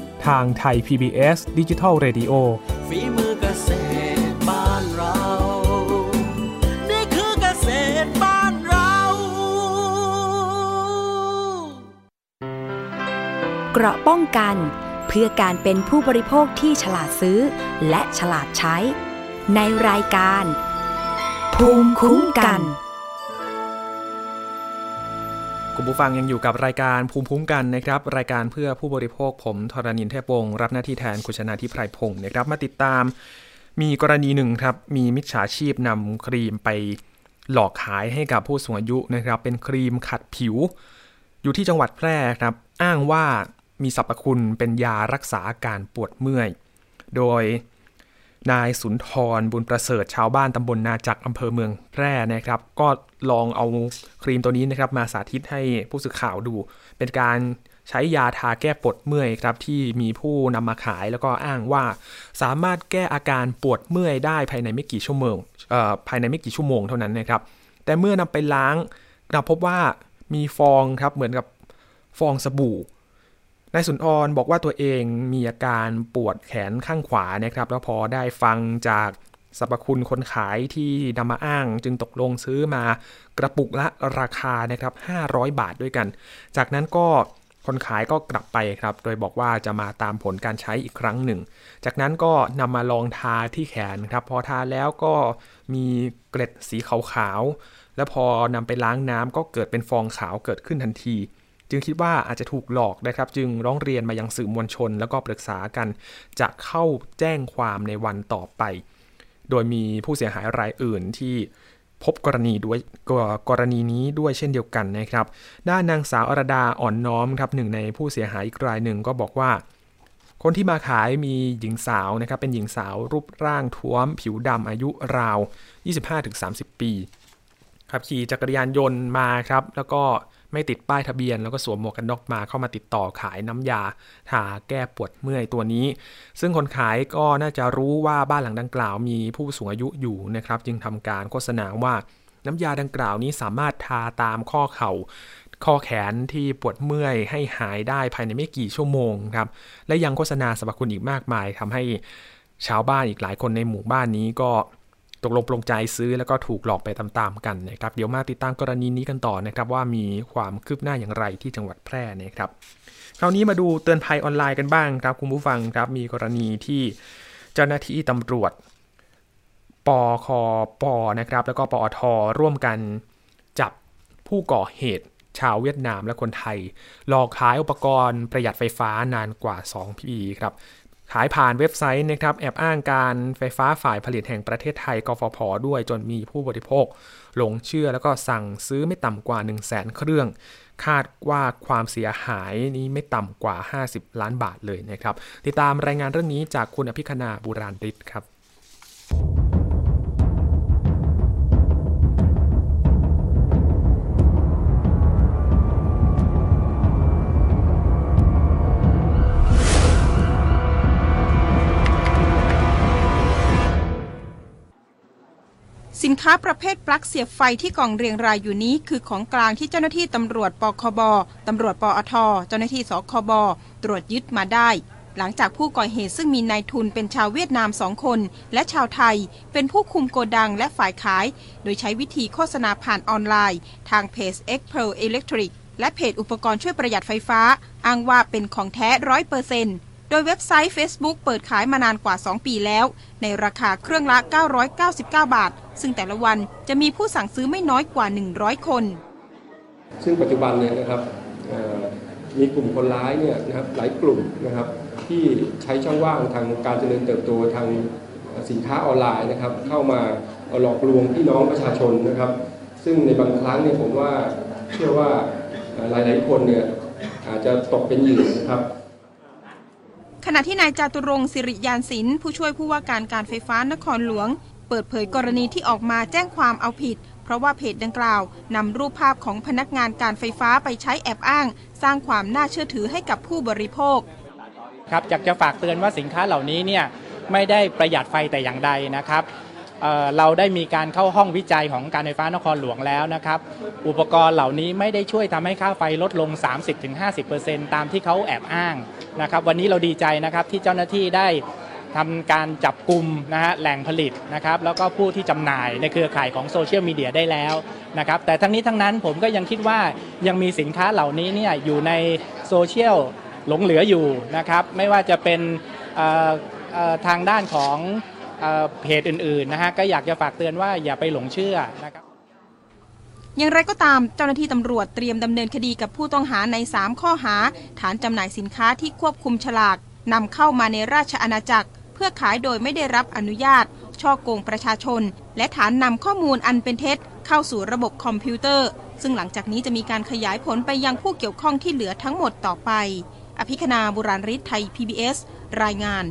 ทางไทย PBS Digital Radio ฝีมือเกษตรบ้านเรา นี่คือเกษตรบ้านเรา เกราะป้องกัน เพื่อการเป็นผู้บริโภคที่ฉลาดซื้อ และฉลาดใช้ ในรายการ ภูมิคุ้มกัน คุณผู้ฟังยังอยู่กับรายการภูมิคุ้มกันนะครับ รายการเพื่อผู้บริโภคผมทรณินเทพวงศ์รับหน้าที่แทนคุณชนาทิพไพรพงศ์นะครับมาติดตาม มีกรณีหนึ่งครับ มีมิจฉาชีพนำครีมไปหลอกขายให้กับผู้สูงอายุนะครับ เป็นครีมขัดผิว อยู่ที่จังหวัดแพร่ครับ อ้างว่ามีสรรพคุณเป็นยารักษาอาการปวดเมื่อย โดย นายสุนทรบุญประเสริฐชาวบ้านตำบลนาจักอำเภอเมืองแพร่นะครับ ก็ลองเอาครีมตัวนี้นะครับมาสาธิตให้ผู้สื่อข่าวดู เป็นการใช้ยาทาแก้ปวดเมื่อยครับที่มีผู้นำมาขายแล้วก็อ้างว่าสามารถแก้อาการปวดเมื่อยได้ภายในไม่กี่ชั่วโมงภายในไม่กี่ชั่วโมงเท่านั้นนะครับ แต่เมื่อนำไปล้างกลับพบว่ามีฟองครับเหมือนกับฟองสบู่ นายสุนทรบอกว่าตัวเองมีอาการปวดแขนข้างขวานะครับ แล้วพอได้ฟังจากสรรพคุณคนขายที่นำมาอ้างจึงตกลงซื้อมากระปุกละราคานะครับ 500 บาทด้วยกัน จากนั้นก็คนขายก็กลับไปครับ โดยบอกว่าจะมาตามผลการใช้อีกครั้งหนึ่ง จากนั้นก็นำมาลองทาที่แขนครับ พอทาแล้วก็มีเกล็ดสีขาวๆ แล้วพอนำไปล้างน้ำก็เกิดเป็นฟองขาวเกิดขึ้นทันที จึงคิดว่าอาจจะถูกหลอกนะครับ จึงร้องเรียนมายังสื่อมวลชน แล้วก็ปรึกษากัน จะเข้าแจ้งความในวันต่อไป โดยมีผู้เสียหายรายอื่นที่พบกรณีด้วยกรณีนี้ด้วยเช่นเดียวกันนะครับ ด้านนางสาวอรดาอ่อนน้อมครับหนึ่งในผู้เสียหายอีกรายหนึ่งก็บอกว่า คนที่มาขายมีหญิงสาวนะครับเป็นหญิงสาวรูปร่างท้วม ผิวดำอายุราว 25-30 ปีขับขี่จักรยานยนต์มาครับ แล้วก็ ไม่ติดป้ายทะเบียน แล้วก็สวมหมวกกันน็อกมาเข้ามาติดต่อขายน้ำยาทาแก้ปวดเมื่อยตัวนี้ ซึ่งคนขายก็น่าจะรู้ว่าบ้านหลังดังกล่าวมีผู้สูงอายุอยู่นะครับ จึงทำการโฆษณาว่าน้ำยาดังกล่าวนี้สามารถทาตามข้อเข่าข้อแขนที่ปวดเมื่อยให้หายได้ภายในไม่กี่ชั่วโมงครับ และยังโฆษณาสรรพคุณอีกมากมายทำให้ชาวบ้านอีกหลายคนในหมู่บ้านนี้ก็ ตกลงปลงใจซื้อแล้วก็ถูกหลอกไปตามๆกันนะครับเดี๋ยวมาติดตามกรณีนี้กันต่อนะครับว่ามีความคืบหน้าอย่างไรที่จังหวัดแพร่นะครับคราวนี้มาดูเตือนภัยออนไลน์กันบ้างครับคุณผู้ฟังครับมีกรณีที่เจ้าหน้าที่ตำรวจปคปนะครับแล้วก็ปอทร่วมกันจับผู้ก่อเหตุชาวเวียดนามและคนไทยหลอกขายอุปกรณ์ประหยัดไฟฟ้านานกว่า 2 ปีครับ ขายผ่านเว็บไซต์นะครับแอบอ้างการไฟฟ้าฝ่ายผลิตแห่งประเทศไทยกฟผด้วยจนมีผู้บริโภคหลงเชื่อแล้วก็สั่งซื้อไม่ต่ำกว่า 1 0 0 0 0แสนเครื่อง คาดว่าความเสียหายนี้ไม่ต่ำกว่า 50 ล้านบาทเลยนะครับ ติดตามรายงานเรื่องนี้จากคุณอภิคณาบุราริศครับ นค้าประเภทปลั๊กเสียบไฟที่กล่องเรียงรายอยู่นี้ คือของกลางที่เจ้าหน้าที่ตำรวจปคบตำรวจปอท เจ้าหน้าที่สคบ ตรวจยึดมาได้ หลังจากผู้ก่อเหตุซึ่งมีนายทุนเป็นชาวเวียดนามสองคน และชาวไทย เป็นผู้คุมโกดังและฝ่ายขาย โดยใช้วิธีโฆษณาผ่านออนไลน์ ทางเพจ x p r l Electric และเพจอุปกรณ์ช่วยประหยัดไฟฟ้า อ้างว่าเป็นของแท้ร้อยเปอร์เซ็นต์ โดยเว็บไซต์ Facebook เปิดขายมานานกว่า 2 ปีแล้ว ในราคาเครื่องละ 999 บาท ซึ่งแต่ละวันจะมีผู้สั่งซื้อไม่น้อยกว่า 100 คน ซึ่งปัจจุบันเนี่ยนะครับมีกลุ่มคนร้ายเนี่ยนะครับหลายกลุ่มนะครับที่ใช้ช่องว่างทางการเจริญเติบโตทางสินค้าออนไลน์นะครับ เข้ามาหลอกลวงพี่น้องประชาชนนะครับ ซึ่งในบางครั้งเนี่ยผมว่าเชื่อว่าหลาย ๆ คนเนี่ยอาจจะตกเป็นเหยื่อนะครับ ขณะที่นายจาตุรงศิริยานศิลป์ผู้ช่วยผู้ว่าการการไฟฟ้านครหลวง เปิดเผยกรณีที่ออกมาแจ้งความเอาผิด เพราะว่าเพจดังกล่าวนำรูปภาพของพนักงานการไฟฟ้าไปใช้แอบอ้าง สร้างความน่าเชื่อถือให้กับผู้บริโภค ครับอยากจะฝากเตือนว่าสินค้าเหล่านี้เนี่ยไม่ได้ประหยัดไฟแต่อย่างใดนะครับเเราได้มีการเข้าห้องวิจัยของการไฟฟ้านครหลวงแล้วนะครับ อุปกรณ์เหล่านี้ไม่ได้ช่วยทำให้ค่าไฟลดลง 30-50%ตามที่เขาแอบอ้าง นะครับวันนี้เราดีใจนะครับที่เจ้าหน้าที่ได้ทำการจับกลุ่มนะฮะแหล่งผลิตนะครับแล้วก็ผู้ที่จำหน่ายในเครือข่ายของโซเชียลมีเดียได้แล้วนะครับแต่ทั้งนี้ทั้งนั้นผมก็ยังคิดว่ายังมีสินค้าเหล่านี้เนี่ยอยู่ในโซเชียลหลงเหลืออยู่นะครับไม่ว่าจะเป็นทางด้านของเพจอื่นๆนะฮะก็อยากจะฝากเตือนว่าอย่าไปหลงเชื่อนะครับ อย่างไรก็ตามเจ้าหน้าที่ตำรวจเตรียมดำเนินคดีกับผู้ต้องหาใน 3 ข้อหา ฐานจำหน่ายสินค้าที่ควบคุมฉลากนำเข้ามาในราชอาณาจักร เพื่อขายโดยไม่ได้รับอนุญาต ช่อโกงประชาชน และฐานนำข้อมูลอันเป็นเท็จ เข้าสู่ระบบคอมพิวเตอร์ ซึ่งหลังจากนี้จะมีการขยายผลไปยังผู้เกี่ยวข้องที่เหลือทั้งหมดต่อไป อภิคณาบุราริศไทย PBS รายงาน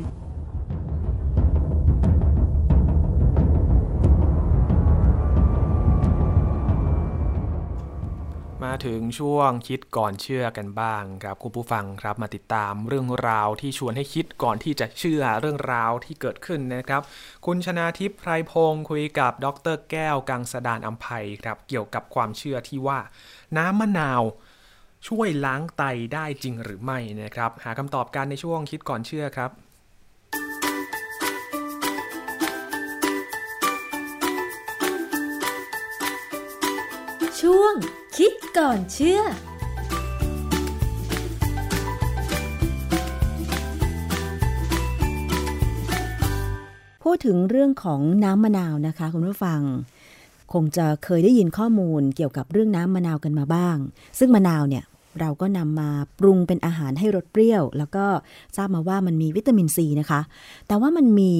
มาถึงช่วงคิดก่อนเชื่อกันบ้างครับคุณผู้ฟังครับมาติดตามเรื่องราวที่ชวนให้คิดก่อนที่จะเชื่อเรื่องราวที่เกิดขึ้นนะครับ คุณชนาทิพย์ไพรพงศ์คุยกับดรแก้วกังสดานอัมภัยครับเกี่ยวกับความเชื่อที่ว่า น้ำมะนาวช่วยล้างไตได้จริงหรือไม่นะครับ หาคำตอบกันในช่วงคิดก่อนเชื่อครับ ช่วง คิดก่อนเชื่อพูดถึงเรื่องของน้ำมะนาวนะคะ คุณผู้ฟัง คงจะเคยได้ยินข้อมูลเกี่ยวกับเรื่องน้ำมะนาวกันมาบ้าง ซึ่งมะนาวเนี่ยเราก็นำมาปรุงเป็นอาหารให้รสเปรี้ยว แล้วก็ทราบมาว่ามันมีวิตามินซีนะคะ แต่ว่ามันมี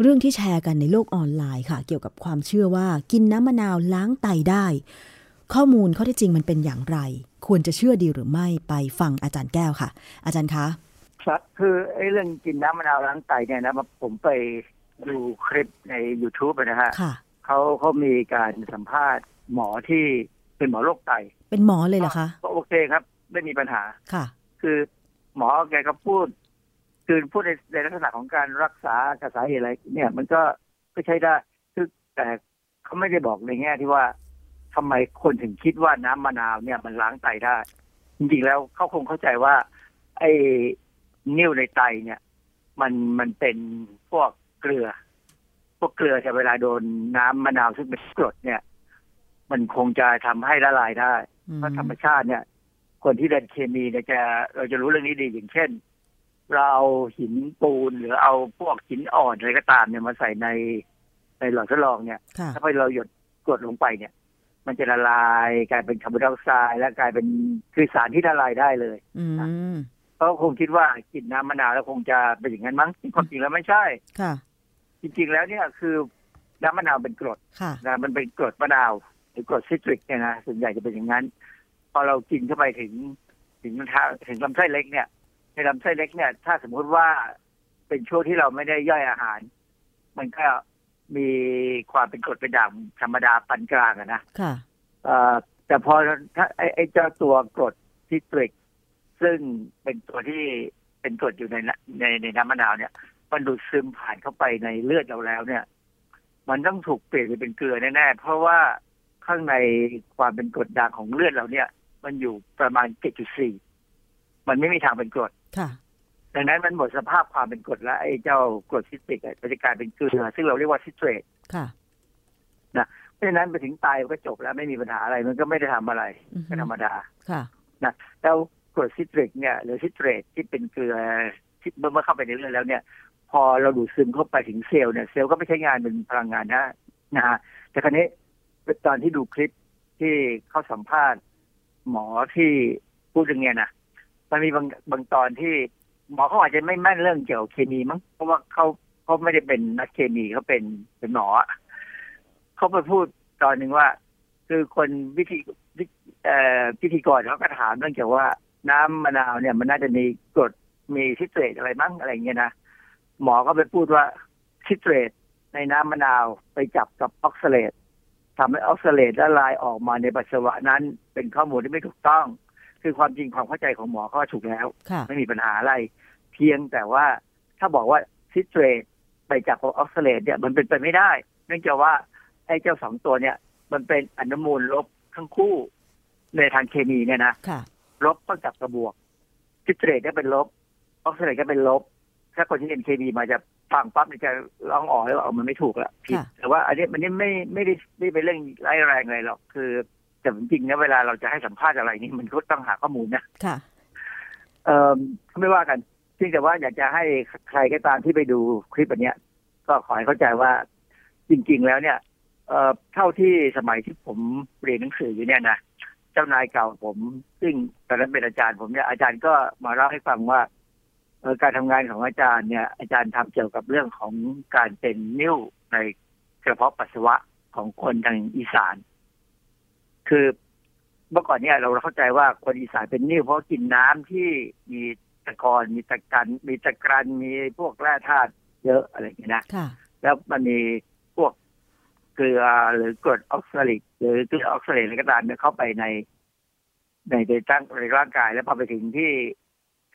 เรื่องที่แชร์กันในโลกออนไลน์ค่ะ เกี่ยวกับความเชื่อว่ากินน้ำมะนาวล้างไตได้ ข้อมูลข้อเท็จจริงมันเป็นอย่างไร ควรจะเชื่อดีหรือไม่ไปฟังอาจารย์แก้วค่ะ อาจารย์คะครับคือไอ้เรื่องกินน้ำมะนาวล้างไตเนี่ยนะผมไปดูคลิปใน YouTube อะนะฮะค่ะเขาเขามีการสัมภาษณ์หมอที่เป็นหมอโรคไต เป็นหมอเลยเหรอคะก็โอเคครับ ไม่มีปัญหาค่ะ คือหมอแกก็พูด คือพูดในในลักษณะของการรักษากระสาเหตุอะไร เนี่ย มันก็ก็ใช้ได้คือแต่เขาไม่ได้บอกในแง่ที่ว่า ทำไมคนถึงคิดว่าน้ำมะนาวเนี่ยมันล้างไตได้ จริงๆแล้วเขาคงเข้าใจว่า ไอ้นิ่วในไตเนี่ย มันมันเป็นพวกเกลือ พวกเกลือจะเวลาโดนน้ำมะนาวซึ่งเป็นกรดเนี่ย มันคงจะทำให้ละลายได้เพราะธรรมชาติเนี่ย คนที่เรียนเคมีเนี่ยจะเราจะรู้เรื่องนี้ดีอย่างเช่น เราเอาหินปูนหรือเอาพวกหินอ่อนอะไรก็ตามเนี่ยมาใส่ในในหลอดทดลองเนี่ยค่ะถ้าพอเราหยดกรดลงไปเนี่ย มันจะละลายกลายเป็นคาร์บอนไดออกไซด์และกลายเป็นคือสารที่ละลายได้เลยอืมเขาคงคิดว่ากินน้ำมะนาวแล้วคงจะเป็นอย่างนั้นมั้งความจริงแล้วไม่ใช่ ค่ะ จริง ๆ แล้วเนี่ยคือน้ำมะนาวเป็นกรดค่ะนะมันเป็นกรดมะนาวหรือกรดซิตริกเนี่ยนะส่วนใหญ่จะเป็นอย่างนั้น พอเรากินเข้าไปถึงถึงทางถึงลำไส้เล็กเนี่ย ในลำไส้เล็กเนี่ย ถ้าสมมุติว่าเป็นช่วงที่เราไม่ได้ย่อยอาหาร มันก็ มีความเป็นกรดเป็นด่างธรรมดาปานกลางอะนะค่ะเอ่อแต่พอถ้าไอ้ไอ้เจ้าตัวกรดซิตริก ซึ่งเป็นตัวที่เป็นกรดอยู่ในน้ำในในน้ำมะนาวเนี่ย มันดูดซึมผ่านเข้าไปในเลือดเราแล้วเนี่ย มันต้องถูกเปลี่ยนไปเป็นเกลือแน่ๆเพราะว่าข้างในความเป็นกรดด่างของเลือดเราเนี่ย มันอยู่ประมาณ 7.4 มันไม่มีทางเป็นกรดค่ะ ดังนั้นมันหมดสภาพความเป็นกรดแล้วไอ้เจ้ากรดซิตริกอะมันจะกลายเป็นเกลือ ซึ่งเราเรียกว่าซิตรตค่ะนะเพราะฉะนั้นไปถึงตายมันก็จบแล้วไม่มีปัญหาอะไรมันก็ไม่ได้ทำอะไรอือฮึก็ธรรมดาค่ะนะแล้วกรดซิตริกเนี่ยหรือซิตรตที่เป็นเกลือที่เมื่อเข้าไปในเลือดแล้วเนี่ย พอเราดูดซึมเข้าไปถึงเซลล์เนี่ยเซลล์ก็ไม่ใช้งานเป็นพลังงานนะนะฮะแต่คราวนี้ตอนที่ดูคลิปที่เขาสัมภาษณ์ หมอที่พูดอย่างเงี้ยนะมันมีบางบางตอนที่ หมอเขาอาจจะไม่แม่นเรื่องเกี่ยวกับเคมีมั้งเพราะว่าเขาเขาไม่ได้เป็นนักเคมีเขาเป็นเป็นหมอเขาไปพูดตอนหนึ่งว่า คือคนวิธีวิเอ่อพิธีกรเขาก็ถามเรื่องเกี่ยวว่า น้ำมะนาวเนี่ยมันน่าจะมีกรดมีซิตรตอะไรมั้งอะไรเงี้ยนะหมอก็ไปพูดว่าซิเตรตในน้ำมะนาวไปจับกับออกซาเลตทำให้ออกซาเลตละลายออกมาในปัสสาวะนั้น เป็นข้อมูลที่ไม่ถูกต้อง คือความจริงความเข้าใจของหมอเขาถูกแล้วค่ะไม่มีปัญหาอะไร เพียงแต่ว่าถ้าบอกว่าซิเตรตไปจับกับออกซาเลตเนี่ยมันเป็นไปไม่ได้ เนื่องจากว่าไอ้เจ้าสองตัวเนี่ย มันเป็นอนุมูลลบทั้งคู่ในทางเคมีเนี่ยนะคะลบต้องจับกับบวกซิตรตก็เป็นลบออกซาเลตก็เป็นลบ ถ้าคนที่เรียนเคมีมาจะฟังปั๊บเนี่ยจะร้องอ๋อแล้วว่าเอามันไม่ถูกละผิดค่ะแต่ว่า อันนี้มันนี่ไม่ไม่ได้ไม่เป็นเรื่องร้ายแรงอะไรหรอกคือ แต่จริงๆนะเวลาเราจะให้สัมภาษณ์อะไรนี่มันก็ต้องหาข้อมูลนะค่ะเอ่อไม่ว่ากันเพียงแต่ว่าอยากจะให้ใครก็ตามที่ไปดูคลิปอันเนี้ย ก็ขอให้เข้าใจว่าจริง ๆ แล้วเนี่ย เอ่อเท่าที่สมัยที่ผมเรียนหนังสืออยู่เนี่ยนะเจ้านายเก่าผม ซึ่งตอนนั้นเป็นอาจารย์ผมเนี่ยอาจารย์ก็มาเล่าให้ฟังว่าเอ่อการทำงานของอาจารย์เนี่ย อาจารย์ทำเกี่ยวกับเรื่องของการเป็นนิ่วในกระเพาะปัสสาวะของคนทางอีสาน คือเมื่อก่อนเนี่ยเราเข้าใจว่าคนอีสานเป็นนิ่วเพราะกินน้ำที่มีตะกอนมีตะกัน มีตะกรันมีพวกแร่ธาตุเยอะอะไรอย่างเงี้ยนะค่ะแล้วมันมีพวกเกลือหรือกรดออกซาลิก หรือเกลือออกซาเลตอะไรก็ตามเนี่ยเข้าไปในในในตั้งในร่างกาย แล้วพอไปถึงที่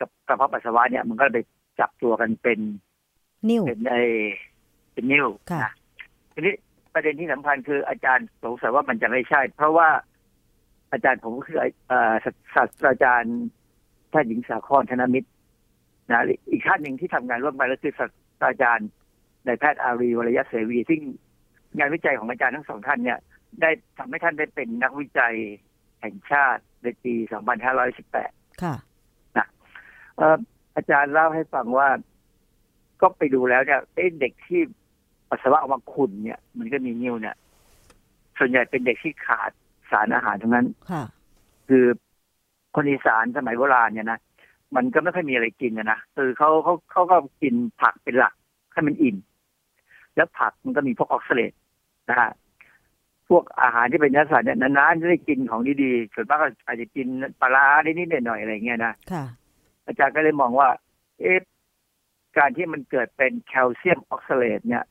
กับกระเพาะปัสสาวะเนี่ย มันก็ไปจับตัวกันเป็น นิ่วเป็นไอเป็นนิ่วค่ะนะทีนี้ ประเด็นที่สำคัญคืออาจารย์สงสัยว่ามันจะไม่ใช่ เพราะว่าอาจารย์ผมก็คือเอ่อศาศาสตราจารย์แพทย์หญิงสาครธนมิตต์นะอีกท่านหนึ่งที่ทำงานร่วมกันก็คือศาสตราจารย์นายแพทย์อารีวรยะเสวี ซึ่งงานวิจัยของอาจารย์ทั้งสองท่านเนี่ย ได้ทำให้ท่านได้เป็นนักวิจัยแห่งชาติในปี 2518 ค่ะนะเอ่ออาจารย์เล่าให้ฟังว่า ก็ไปดูแล้วเนี่ยเอ๊ะเด็กที่ ปัสสาวะออกมาขุ่นเนี่ย มันก็มีนิ่วเนี่ย ส่วนใหญ่เป็นเด็กที่ขาดสารอาหารทั้งนั้นค่ะ คือคนอีสานสมัยโบราณเนี่ยนะมันก็ไม่ค่อยมีอะไรกินอะนะคือเขาเขาเขาก็กินผักเป็นหลักให้มันอิ่มแล้วผักมันก็มีพวกออกซาเลตนะฮะพวกอาหารที่เป็นเนื้อสัตว์เนี่ยนานๆจะได้กินของดีๆส่วนมากก็อาจจะกินปลาร้านิดๆหน่อยๆอะไรเงี้ยนะค่ะ อาจารย์ก็เลยมองว่า เอ๊ะการที่มันเกิดเป็นแคลเซียมออกซาเลตเนี่ย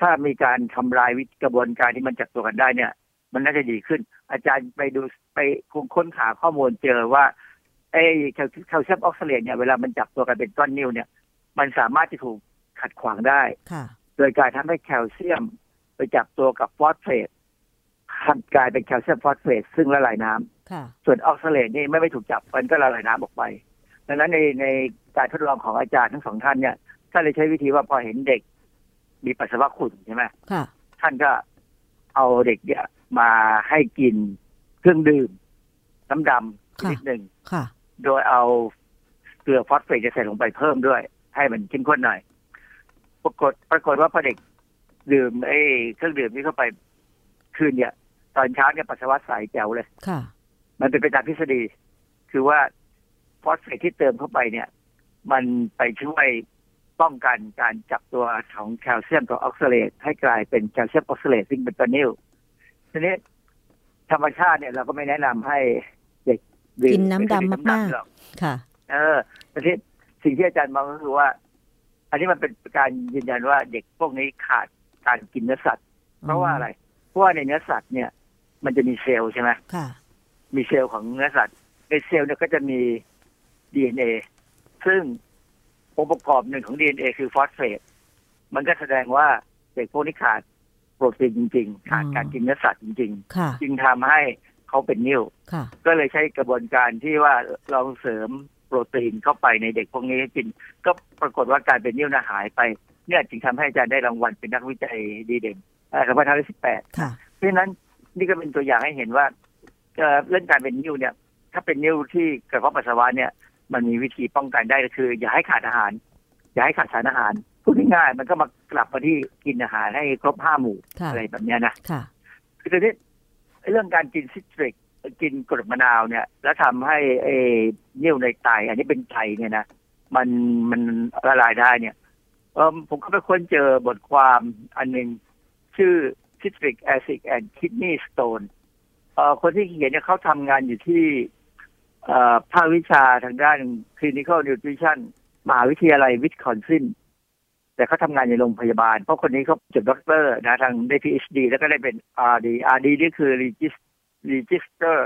ถ้ามีการทำลายวิกระบวนการที่มันจับตัวกันได้เนี่ย มันน่าจะดีขึ้น อาจารย์ไปดูไปค้นหาข้อมูลเจอว่าไอ้แคลแคลเซียมออกซาเลตเนี่ยเวลามันจับตัวกันเป็นก้อนนิ่วเนี่ย มันสามารถจะถูกขัดขวางได้ค่ะโดยการทำให้แคลเซียมไปจับตัวกับฟอสเฟตกลายเป็นแคลเซียมฟอสเฟตซึ่งละลายน้ำค่ะส่วนออกซาเลตนี่ไม่ไม่ถูกจับมันก็ละลายน้ำออกไปดังนั้นในในการทดลองของอาจารย์ทั้งสองท่านเนี่ยท่านเลยใช้วิธีว่าพอเห็นเด็ก มีปัสสาวะขุ่นใช่ไหมค่ะท่านก็เอาเด็กเนี่ยมาให้กินเครื่องดื่มน้ำดำชนิดหนึ่งค่ะโดยเอาเกลือฟอสเฟตจะใส่ลงไปเพิ่มด้วย ให้มันเข้มข้นหน่อย ปรากฏปรากฏว่าพอเด็กดื่มไอ้เครื่องดื่มนี้เข้าไปคืนเนี่ย ตอนเช้าเนี่ยปัสสาวะใสแจ๋วเลยค่ะ มันเป็นไปตามทฤษฎี คือว่าฟอสเฟตที่เติมเข้าไปเนี่ย มันไปช่วย ป้องกันการจับตัวของแคลเซียมกับออกซาเลตให้กลายเป็นแคลเซียมออกซาเลตซึ่งเป็นตัวนิ่วทีนี้ธรรมชาติเนี่ยเราก็ไม่แนะนำให้เด็กดื่กินน้ำดำมากหรอกๆค่ะ เออแต่ที่สิ่งที่อาจารย์มองก็คือว่า อันนี้มันเป็นการยืนยันว่าเด็กพวกนี้ขาดการกินเนื้อสัตว์ เพราะว่าอะไร เพราะว่าในเนื้อสัตว์เนี่ย มันจะมีเซลล์ใช่ไหมค่ะ มีเซลล์ของเนื้อสัตว์ในเซลล์เนี่ยก็จะมี DNA ซึ่ง องค์ประกอบหนึ่งของ DNA คือฟอสเฟต มันก็แสดงว่าเด็กพวกนี้ขาดโปรตีนจริง ๆ ขาดการกินเนื้อสัตว์จริงค่ะๆจึงทำให้เขาเป็นนิ่วค่ะก็เลยใช้กระบวนการที่ว่าเราเสริมโปรตีนเข้าไปในเด็กพวกนี้ให้กินก็ปรากฏว่าการเป็นนิ่วน่ะหายไป เนี่ยจึงทำให้อาจารย์ได้รางวัลเป็นนักวิจัยดีเด่นสองพันห้าร้อยสิบแปดค่ะเพราะฉะนั้นนี่ก็เป็นตัวอย่างให้เห็นว่าเอ่อเรื่องการเป็นนิ่วเนี่ย ถ้าเป็นนิ่วที่กระเพาะปัสสาวะเนี่ย มันมีวิธีป้องกันได้ก็คือ อย่าให้ขาดอาหาร อย่าให้ขาดสารอาหารพูดง่ายๆมันก็มากลับมาที่กินอาหารให้ครบห้าหมู่ค่ะอะไรแบบเนี้ยนะค่ะคือทีนี้เรื่องการกินซิตริกกินกรดมะนาวเนี่ย แล้วทำให้ไอ้นิ่วในไต อันนี้เป็นไตเนี่ยนะมันมันละลายได้เนี่ยเออผมก็ไปค้นเจอบทความอันหนึ่งชื่อ citric acid and kidney stone เอ่อคนที่เขียนเนี่ยเขาทำงานอยู่ที่เอ่อ ภาควิชาทางด้าน clinical nutrition มหาวิทยาลัยวิสคอนซินแต่เขาทำงานในโรงพยาบาล เพราะคนนี้เขาจบด็อกเตอร์นะทางได้ PhD แล้วก็ได้เป็น RD RD นี่คือ Regis- Register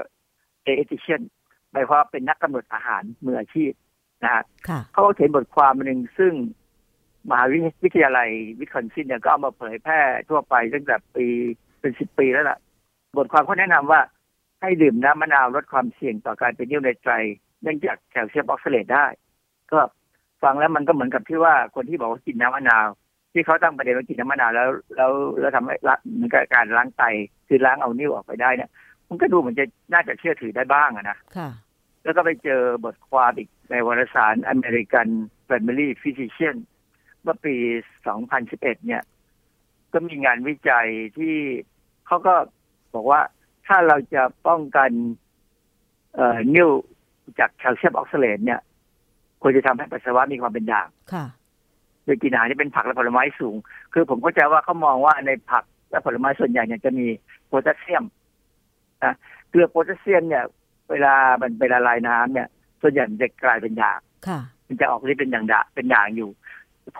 Dietitian หมายความว่าเป็นนักกำหนดอาหารมืออาชีพนะฮะค่ะเขาก็เขียนบทความหนึ่งซึ่งมหาวิทยาลัยวิสคอนซินเนี่ยก็เอามาเผยแพร่ทั่วไปตั้งแต่ปีเป็นสิบปีแล้วล่ะ บทความเขาแนะนำว่า ให้ดื่มน้ำมะนาวลดความเสี่ยงต่อการเป็นนิ่วในไตเนื่องจากแคลเซียมออกซาเลตได้ ก็ฟังแล้วมันก็เหมือนกับที่ว่าคนที่บอกว่ากินน้ำมะนาว ที่เขาตั้งประเด็นว่ากินน้ำมะนาวแล้วแล้วแล้วทำให้ละเหมือนกับการล้างไตคือล้างเอานิ่วออกไปได้เนี่ยมันก็ดูเหมือนจะน่าจะเชื่อถือได้บ้างอะนะค่ะแล้วก็ไปเจอบทความอีกในวารสาร American Family Physician เมื่อปี 2011 เนี่ย ก็มีงานวิจัยที่เขาก็บอกว่า ถ้าเราจะป้องกัน เอ่อนิ่วจากแคลเซียมออกซาเลตเนี่ยควรจะทำให้ปัสสาวะมีความเป็นด่างค่ะโดยกินอาหารที่เป็นผักและผลไม้สูง คือผมเข้าใจว่าเขามองว่าในผักและผลไม้ส่วนใหญ่เนี่ยจะมีโพแทสเซียมนะเกลือโพแทสเซียมเนี่ย เวลามันไปละลายน้ำเนี่ย ส่วนใหญ่มันจะกลายเป็นด่างค่ะมันจะออกฤทธิ์เป็นด่างด่างเป็นด่างอยู่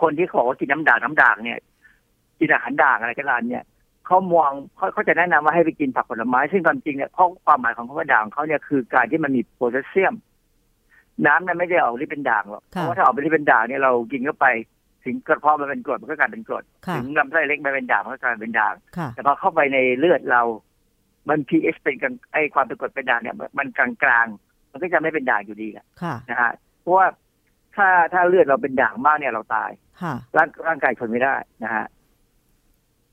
คนที่เขาบอกว่ากินน้ำด่างน้ำด่างเนี่ยกินอาหารด่างอะไรก็ตามเนี่ย เขามองเขาเขาจะแนะนำว่าให้ไปกินผักผลไม้ ซึ่งความจริงเนี่ยข้อความหมายของคำว่าด่างของเขาเนี่ยคือการที่มันมีโพแทสเซียม น้ำนั้นไม่ได้ออกฤทธิ์เป็นด่างหรอกเพค่ะราะว่าถ้าออกเป็นฤทธิ์เป็นด่างเนี่ยเรากินเข้าไปถึงกระเพาะมันเป็นกรดมันก็กลายเป็นกรดค่ะถึงลำไส้เล็กมันเป็นด่างมันก็กลายเป็นด่างค่ะแต่พอเข้าไปในเลือดเรา มัน pH เป็นกลางไอความเป็นกรดเป็นด่างเนี่ย มันกลางกลางๆมันก็จะไม่เป็นด่างอยู่ดีแหละค่ะนะฮะเพราะว่าถ้าถ้าเลือดเราเป็นด่างมากเนี่ยเราตายค่ะร่างร่างกายทนไม่ได้นะฮะ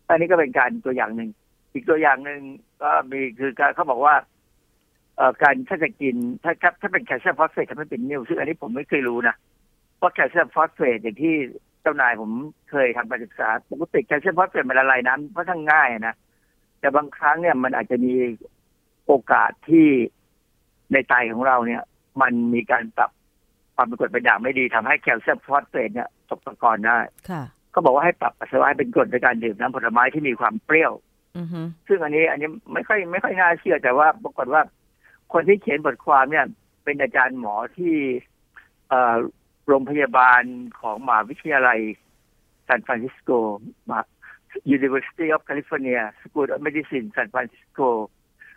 อันนี้ก็เป็นการตัวอย่างหนึ่ง อีกตัวอย่างหนึ่งก็มีคือการเขาบอกว่าเอ่อการถ้าจะกินถ้าถ้าถ้าเป็นแคลเซียมฟอสเฟตทำให้เป็นนิ่วซึ่งอันนี้ผมไม่เคยรู้นะว่าแคลเซียมฟอสเฟตอย่างที่ไปจ้านายผมเคยทำการศึกษาปกติแคลเซียมฟอสเฟตมันละลายน้ำค่อนข้างง่ายนะแต่บางครั้งเนี่ยมันอาจจะมีโอกาสที่ในไตของเราเนี่ย มันมีการปรับความเป็นกรดเป็นด่างไม่ดีทำให้แคลเซียมฟอสเฟตเนี่ยตกตะกอนได้ค่ะ ก็บอกว่าให้ปรับปัสสาวะให้เป็นกรดในการดื่มน้ำผลไม้ที่มีความเปรี้ยวอือฮึซึ่งอันนี้ อันนี้ไม่ค่อยไม่ค่อยน่าเชื่อแต่ว่าปรากฏว่า คนที่เขียนบทความเนี่ย เป็นอาจารย์หมอที่เอ่อโรงพยาบาลของมหาวิทยาลัยซานฟรานซิสโกมา University of California School of Medicine San Francisco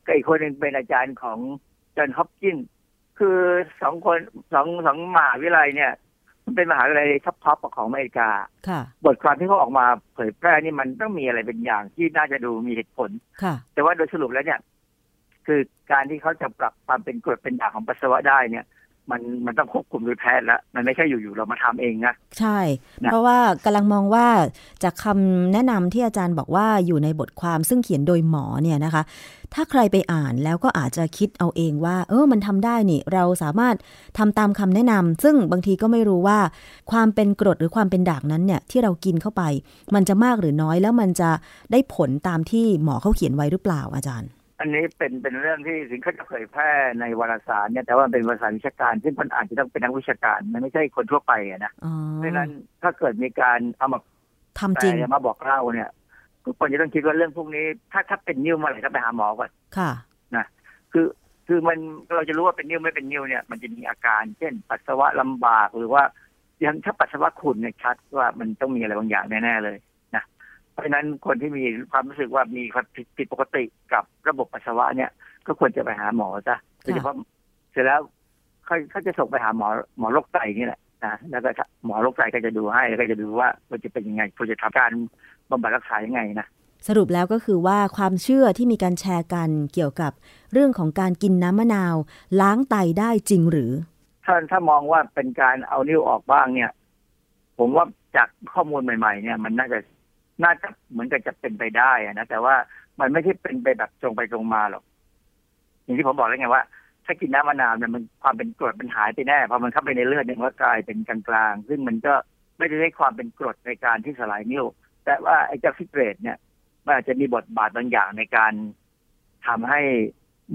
ก็อีกคนหนึ่งเป็นอาจารย์ของจอห์นฮอปกินส์คือสองคนสองสองมหาวิทยาลัยเนี่ยมัน เป็นมหาวิทยาลัยท็อปๆของอเมริกาค่ะบทความที่เขาออกมาเผยแพร่นี่มันต้องมีอะไรเป็นอย่างที่น่าจะดูมีเหตุผลค่ะแต่ว่าโดยสรุปแล้วเนี่ย คือการที่เขาจะปรับความเป็นกรดเป็นด่างของปัสสาวะได้เนี่ย มันมันต้องควบคุมโดยแพทย์แล้วมันไม่ใช่อยู่ๆเรามาทำเองนะใช่นะเพราะว่ากำลังมองว่าจากคำแนะนำที่อาจารย์บอกว่าอยู่ในบทความซึ่งเขียนโดยหมอเนี่ยนะคะ ถ้าใครไปอ่านแล้วก็อาจจะคิดเอาเองว่า เออมันทำได้นี่ เราสามารถทำตามคำแนะนำซึ่งบางทีก็ไม่รู้ว่า ความเป็นกรดหรือความเป็นด่างนั้นเนี่ยที่เรากินเข้าไป มันจะมากหรือน้อยแล้วมันจะได้ผลตามที่หมอเขาเขียนไว้หรือเปล่าอาจารย์ อันนี้เป็นเป็นเรื่องที่ถึงเขาจะเผยแพร่ในวารสารเนี่ยแต่ว่าเป็นวารสารวิชาการ ซึ่งคนอ่านจะต้องเป็นนักวิชาการ มันไม่ใช่คนทั่วไปอะนะอ๋อเพราะฉะนั้นถ้าเกิดมีการเอามาทำจริงแปลมาบอกเล่าเนี่ยทุกคนจะต้องคิดว่าเรื่องพวกนี้ ถ้าถ้าเป็นนิ้วเมื่อไหร่ก็ไปหาหมอก่อนค่ะนะคือคือมันเราจะรู้ว่าเป็นนิ้วไม่เป็นนิ้วเนี่ยมันจะมีอาการ เช่น ปัสสาวะลำบากหรือว่าอย่างถ้าปัสสาวะขุ่นเนี่ยชัดว่ามันต้องมีอะไรบางอย่างแน่ๆเลยนะ เพราะฉะนั้นคนที่มีความรู้สึกว่ามีความผิดผิดปกติกับระบบปัสสาวะเนี่ย ก็ควรจะไปหาหมอซะโดยเฉพาะเสร็จแล้วเขาเขาจะส่งไปหาหมอหมอโรคไตนี่แหละนะแล้วก็หมอโรคไตก็จะดูให้แล้วก็จะดูว่าควรจะเป็นยังไงควรจะทำการบำบัดรักษายังไงนะสรุปแล้วก็คือว่าความเชื่อที่มีการแชร์กันเกี่ยวกับเรื่องของการกินน้ำมะนาว ล้างไตได้จริงหรือถ้าถ้ามองว่าเป็นการเอานิ้วออกบ้างเนี่ย ผมว่าจากข้อมูลใหม่ ๆ เนี่ย มันน่าจะ น่าจะเหมือนกับจะเป็นไปได้นะแต่ว่ามันไม่ใช่เป็นไปแบบตรงไปตรงมาหรอก อย่างที่ผมบอกแล้วไงว่าถ้ากินน้ำมะนาวเนี่ยมันความเป็นกรดมันหายไปแน่พอมันเข้าไปในเลือดเนี่ยมันก็กลายเป็นกลางๆซึ่งมันก็ไม่ได้ได้ความเป็นกรดในการที่สลายนิ้วแต่ว่าไอ้เจ้าฟิตเรตเนี่ยมันอาจจะมีบทบาทบางอย่างในการทำให้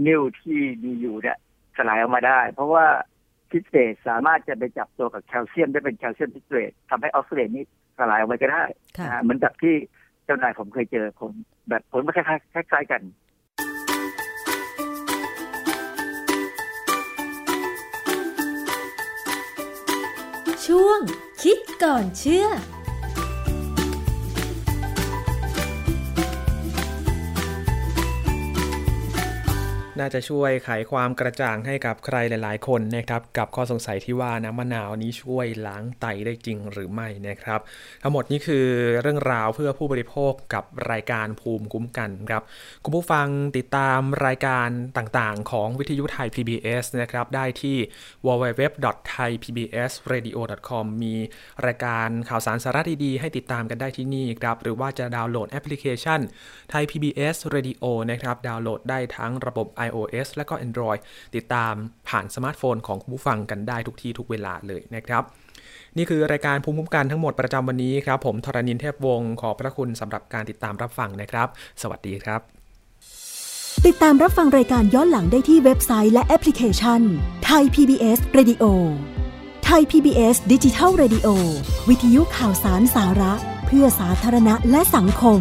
นิ้วที่มีอยู่เนี่ยสลายออกมาได้ เพราะว่าฟิตเรตสามารถจะไปจับตัวกับแคลเซียมได้เป็นแคลเซียมฟิตเรตทำให้ออกซิเดตนี้ สลายออกไปก็ได้ค่ะนะฮะเหมือนกับที่เจ้านายผมเคยเจอผมแบบผลมันคล้ายๆคล้ายๆกันช่วงคิดก่อนเชื่อ น่าจะช่วยไขความกระจ่างให้กับใครหลาย ๆ คนนะครับกับข้อสงสัยที่ว่าน้ำมะนาวนี้ช่วยล้างไตได้จริงหรือไม่นะครับ ทั้งหมดนี้คือเรื่องราวเพื่อผู้บริโภคกับรายการภูมิคุ้มกันครับคุณผู้ฟังติดตามรายการต่างๆ ของวิทยุไทย PBS นะครับได้ที่ www.thaipbsradio.com มีรายการข่าวสารสาระดีๆ ให้ติดตามกันได้ที่นี่ครับหรือว่าจะดาวน์โหลดแอปพลิเคชันไทย PBS Radio นะครับดาวน์โหลดได้ทั้งระบบ iOS และก็ Android ติดตามผ่านสมาร์ทโฟนของคุณผู้ฟังกันได้ทุกที่ทุกเวลาเลยนะครับ นี่คือรายการภูมิคุ้มกันทั้งหมดประจำวันนี้ครับ ผมธรณินเทพวงศ์ขอบพระคุณสำหรับการติดตามรับฟังนะครับ สวัสดีครับ ติดตามรับฟังรายการย้อนหลังได้ที่เว็บไซต์และแอปพลิเคชันไทย PBS Radio ไทย PBS ดิจิทัล Radio วิทยุข่าวสารสาระ เพื่อสาธารณะและสังคม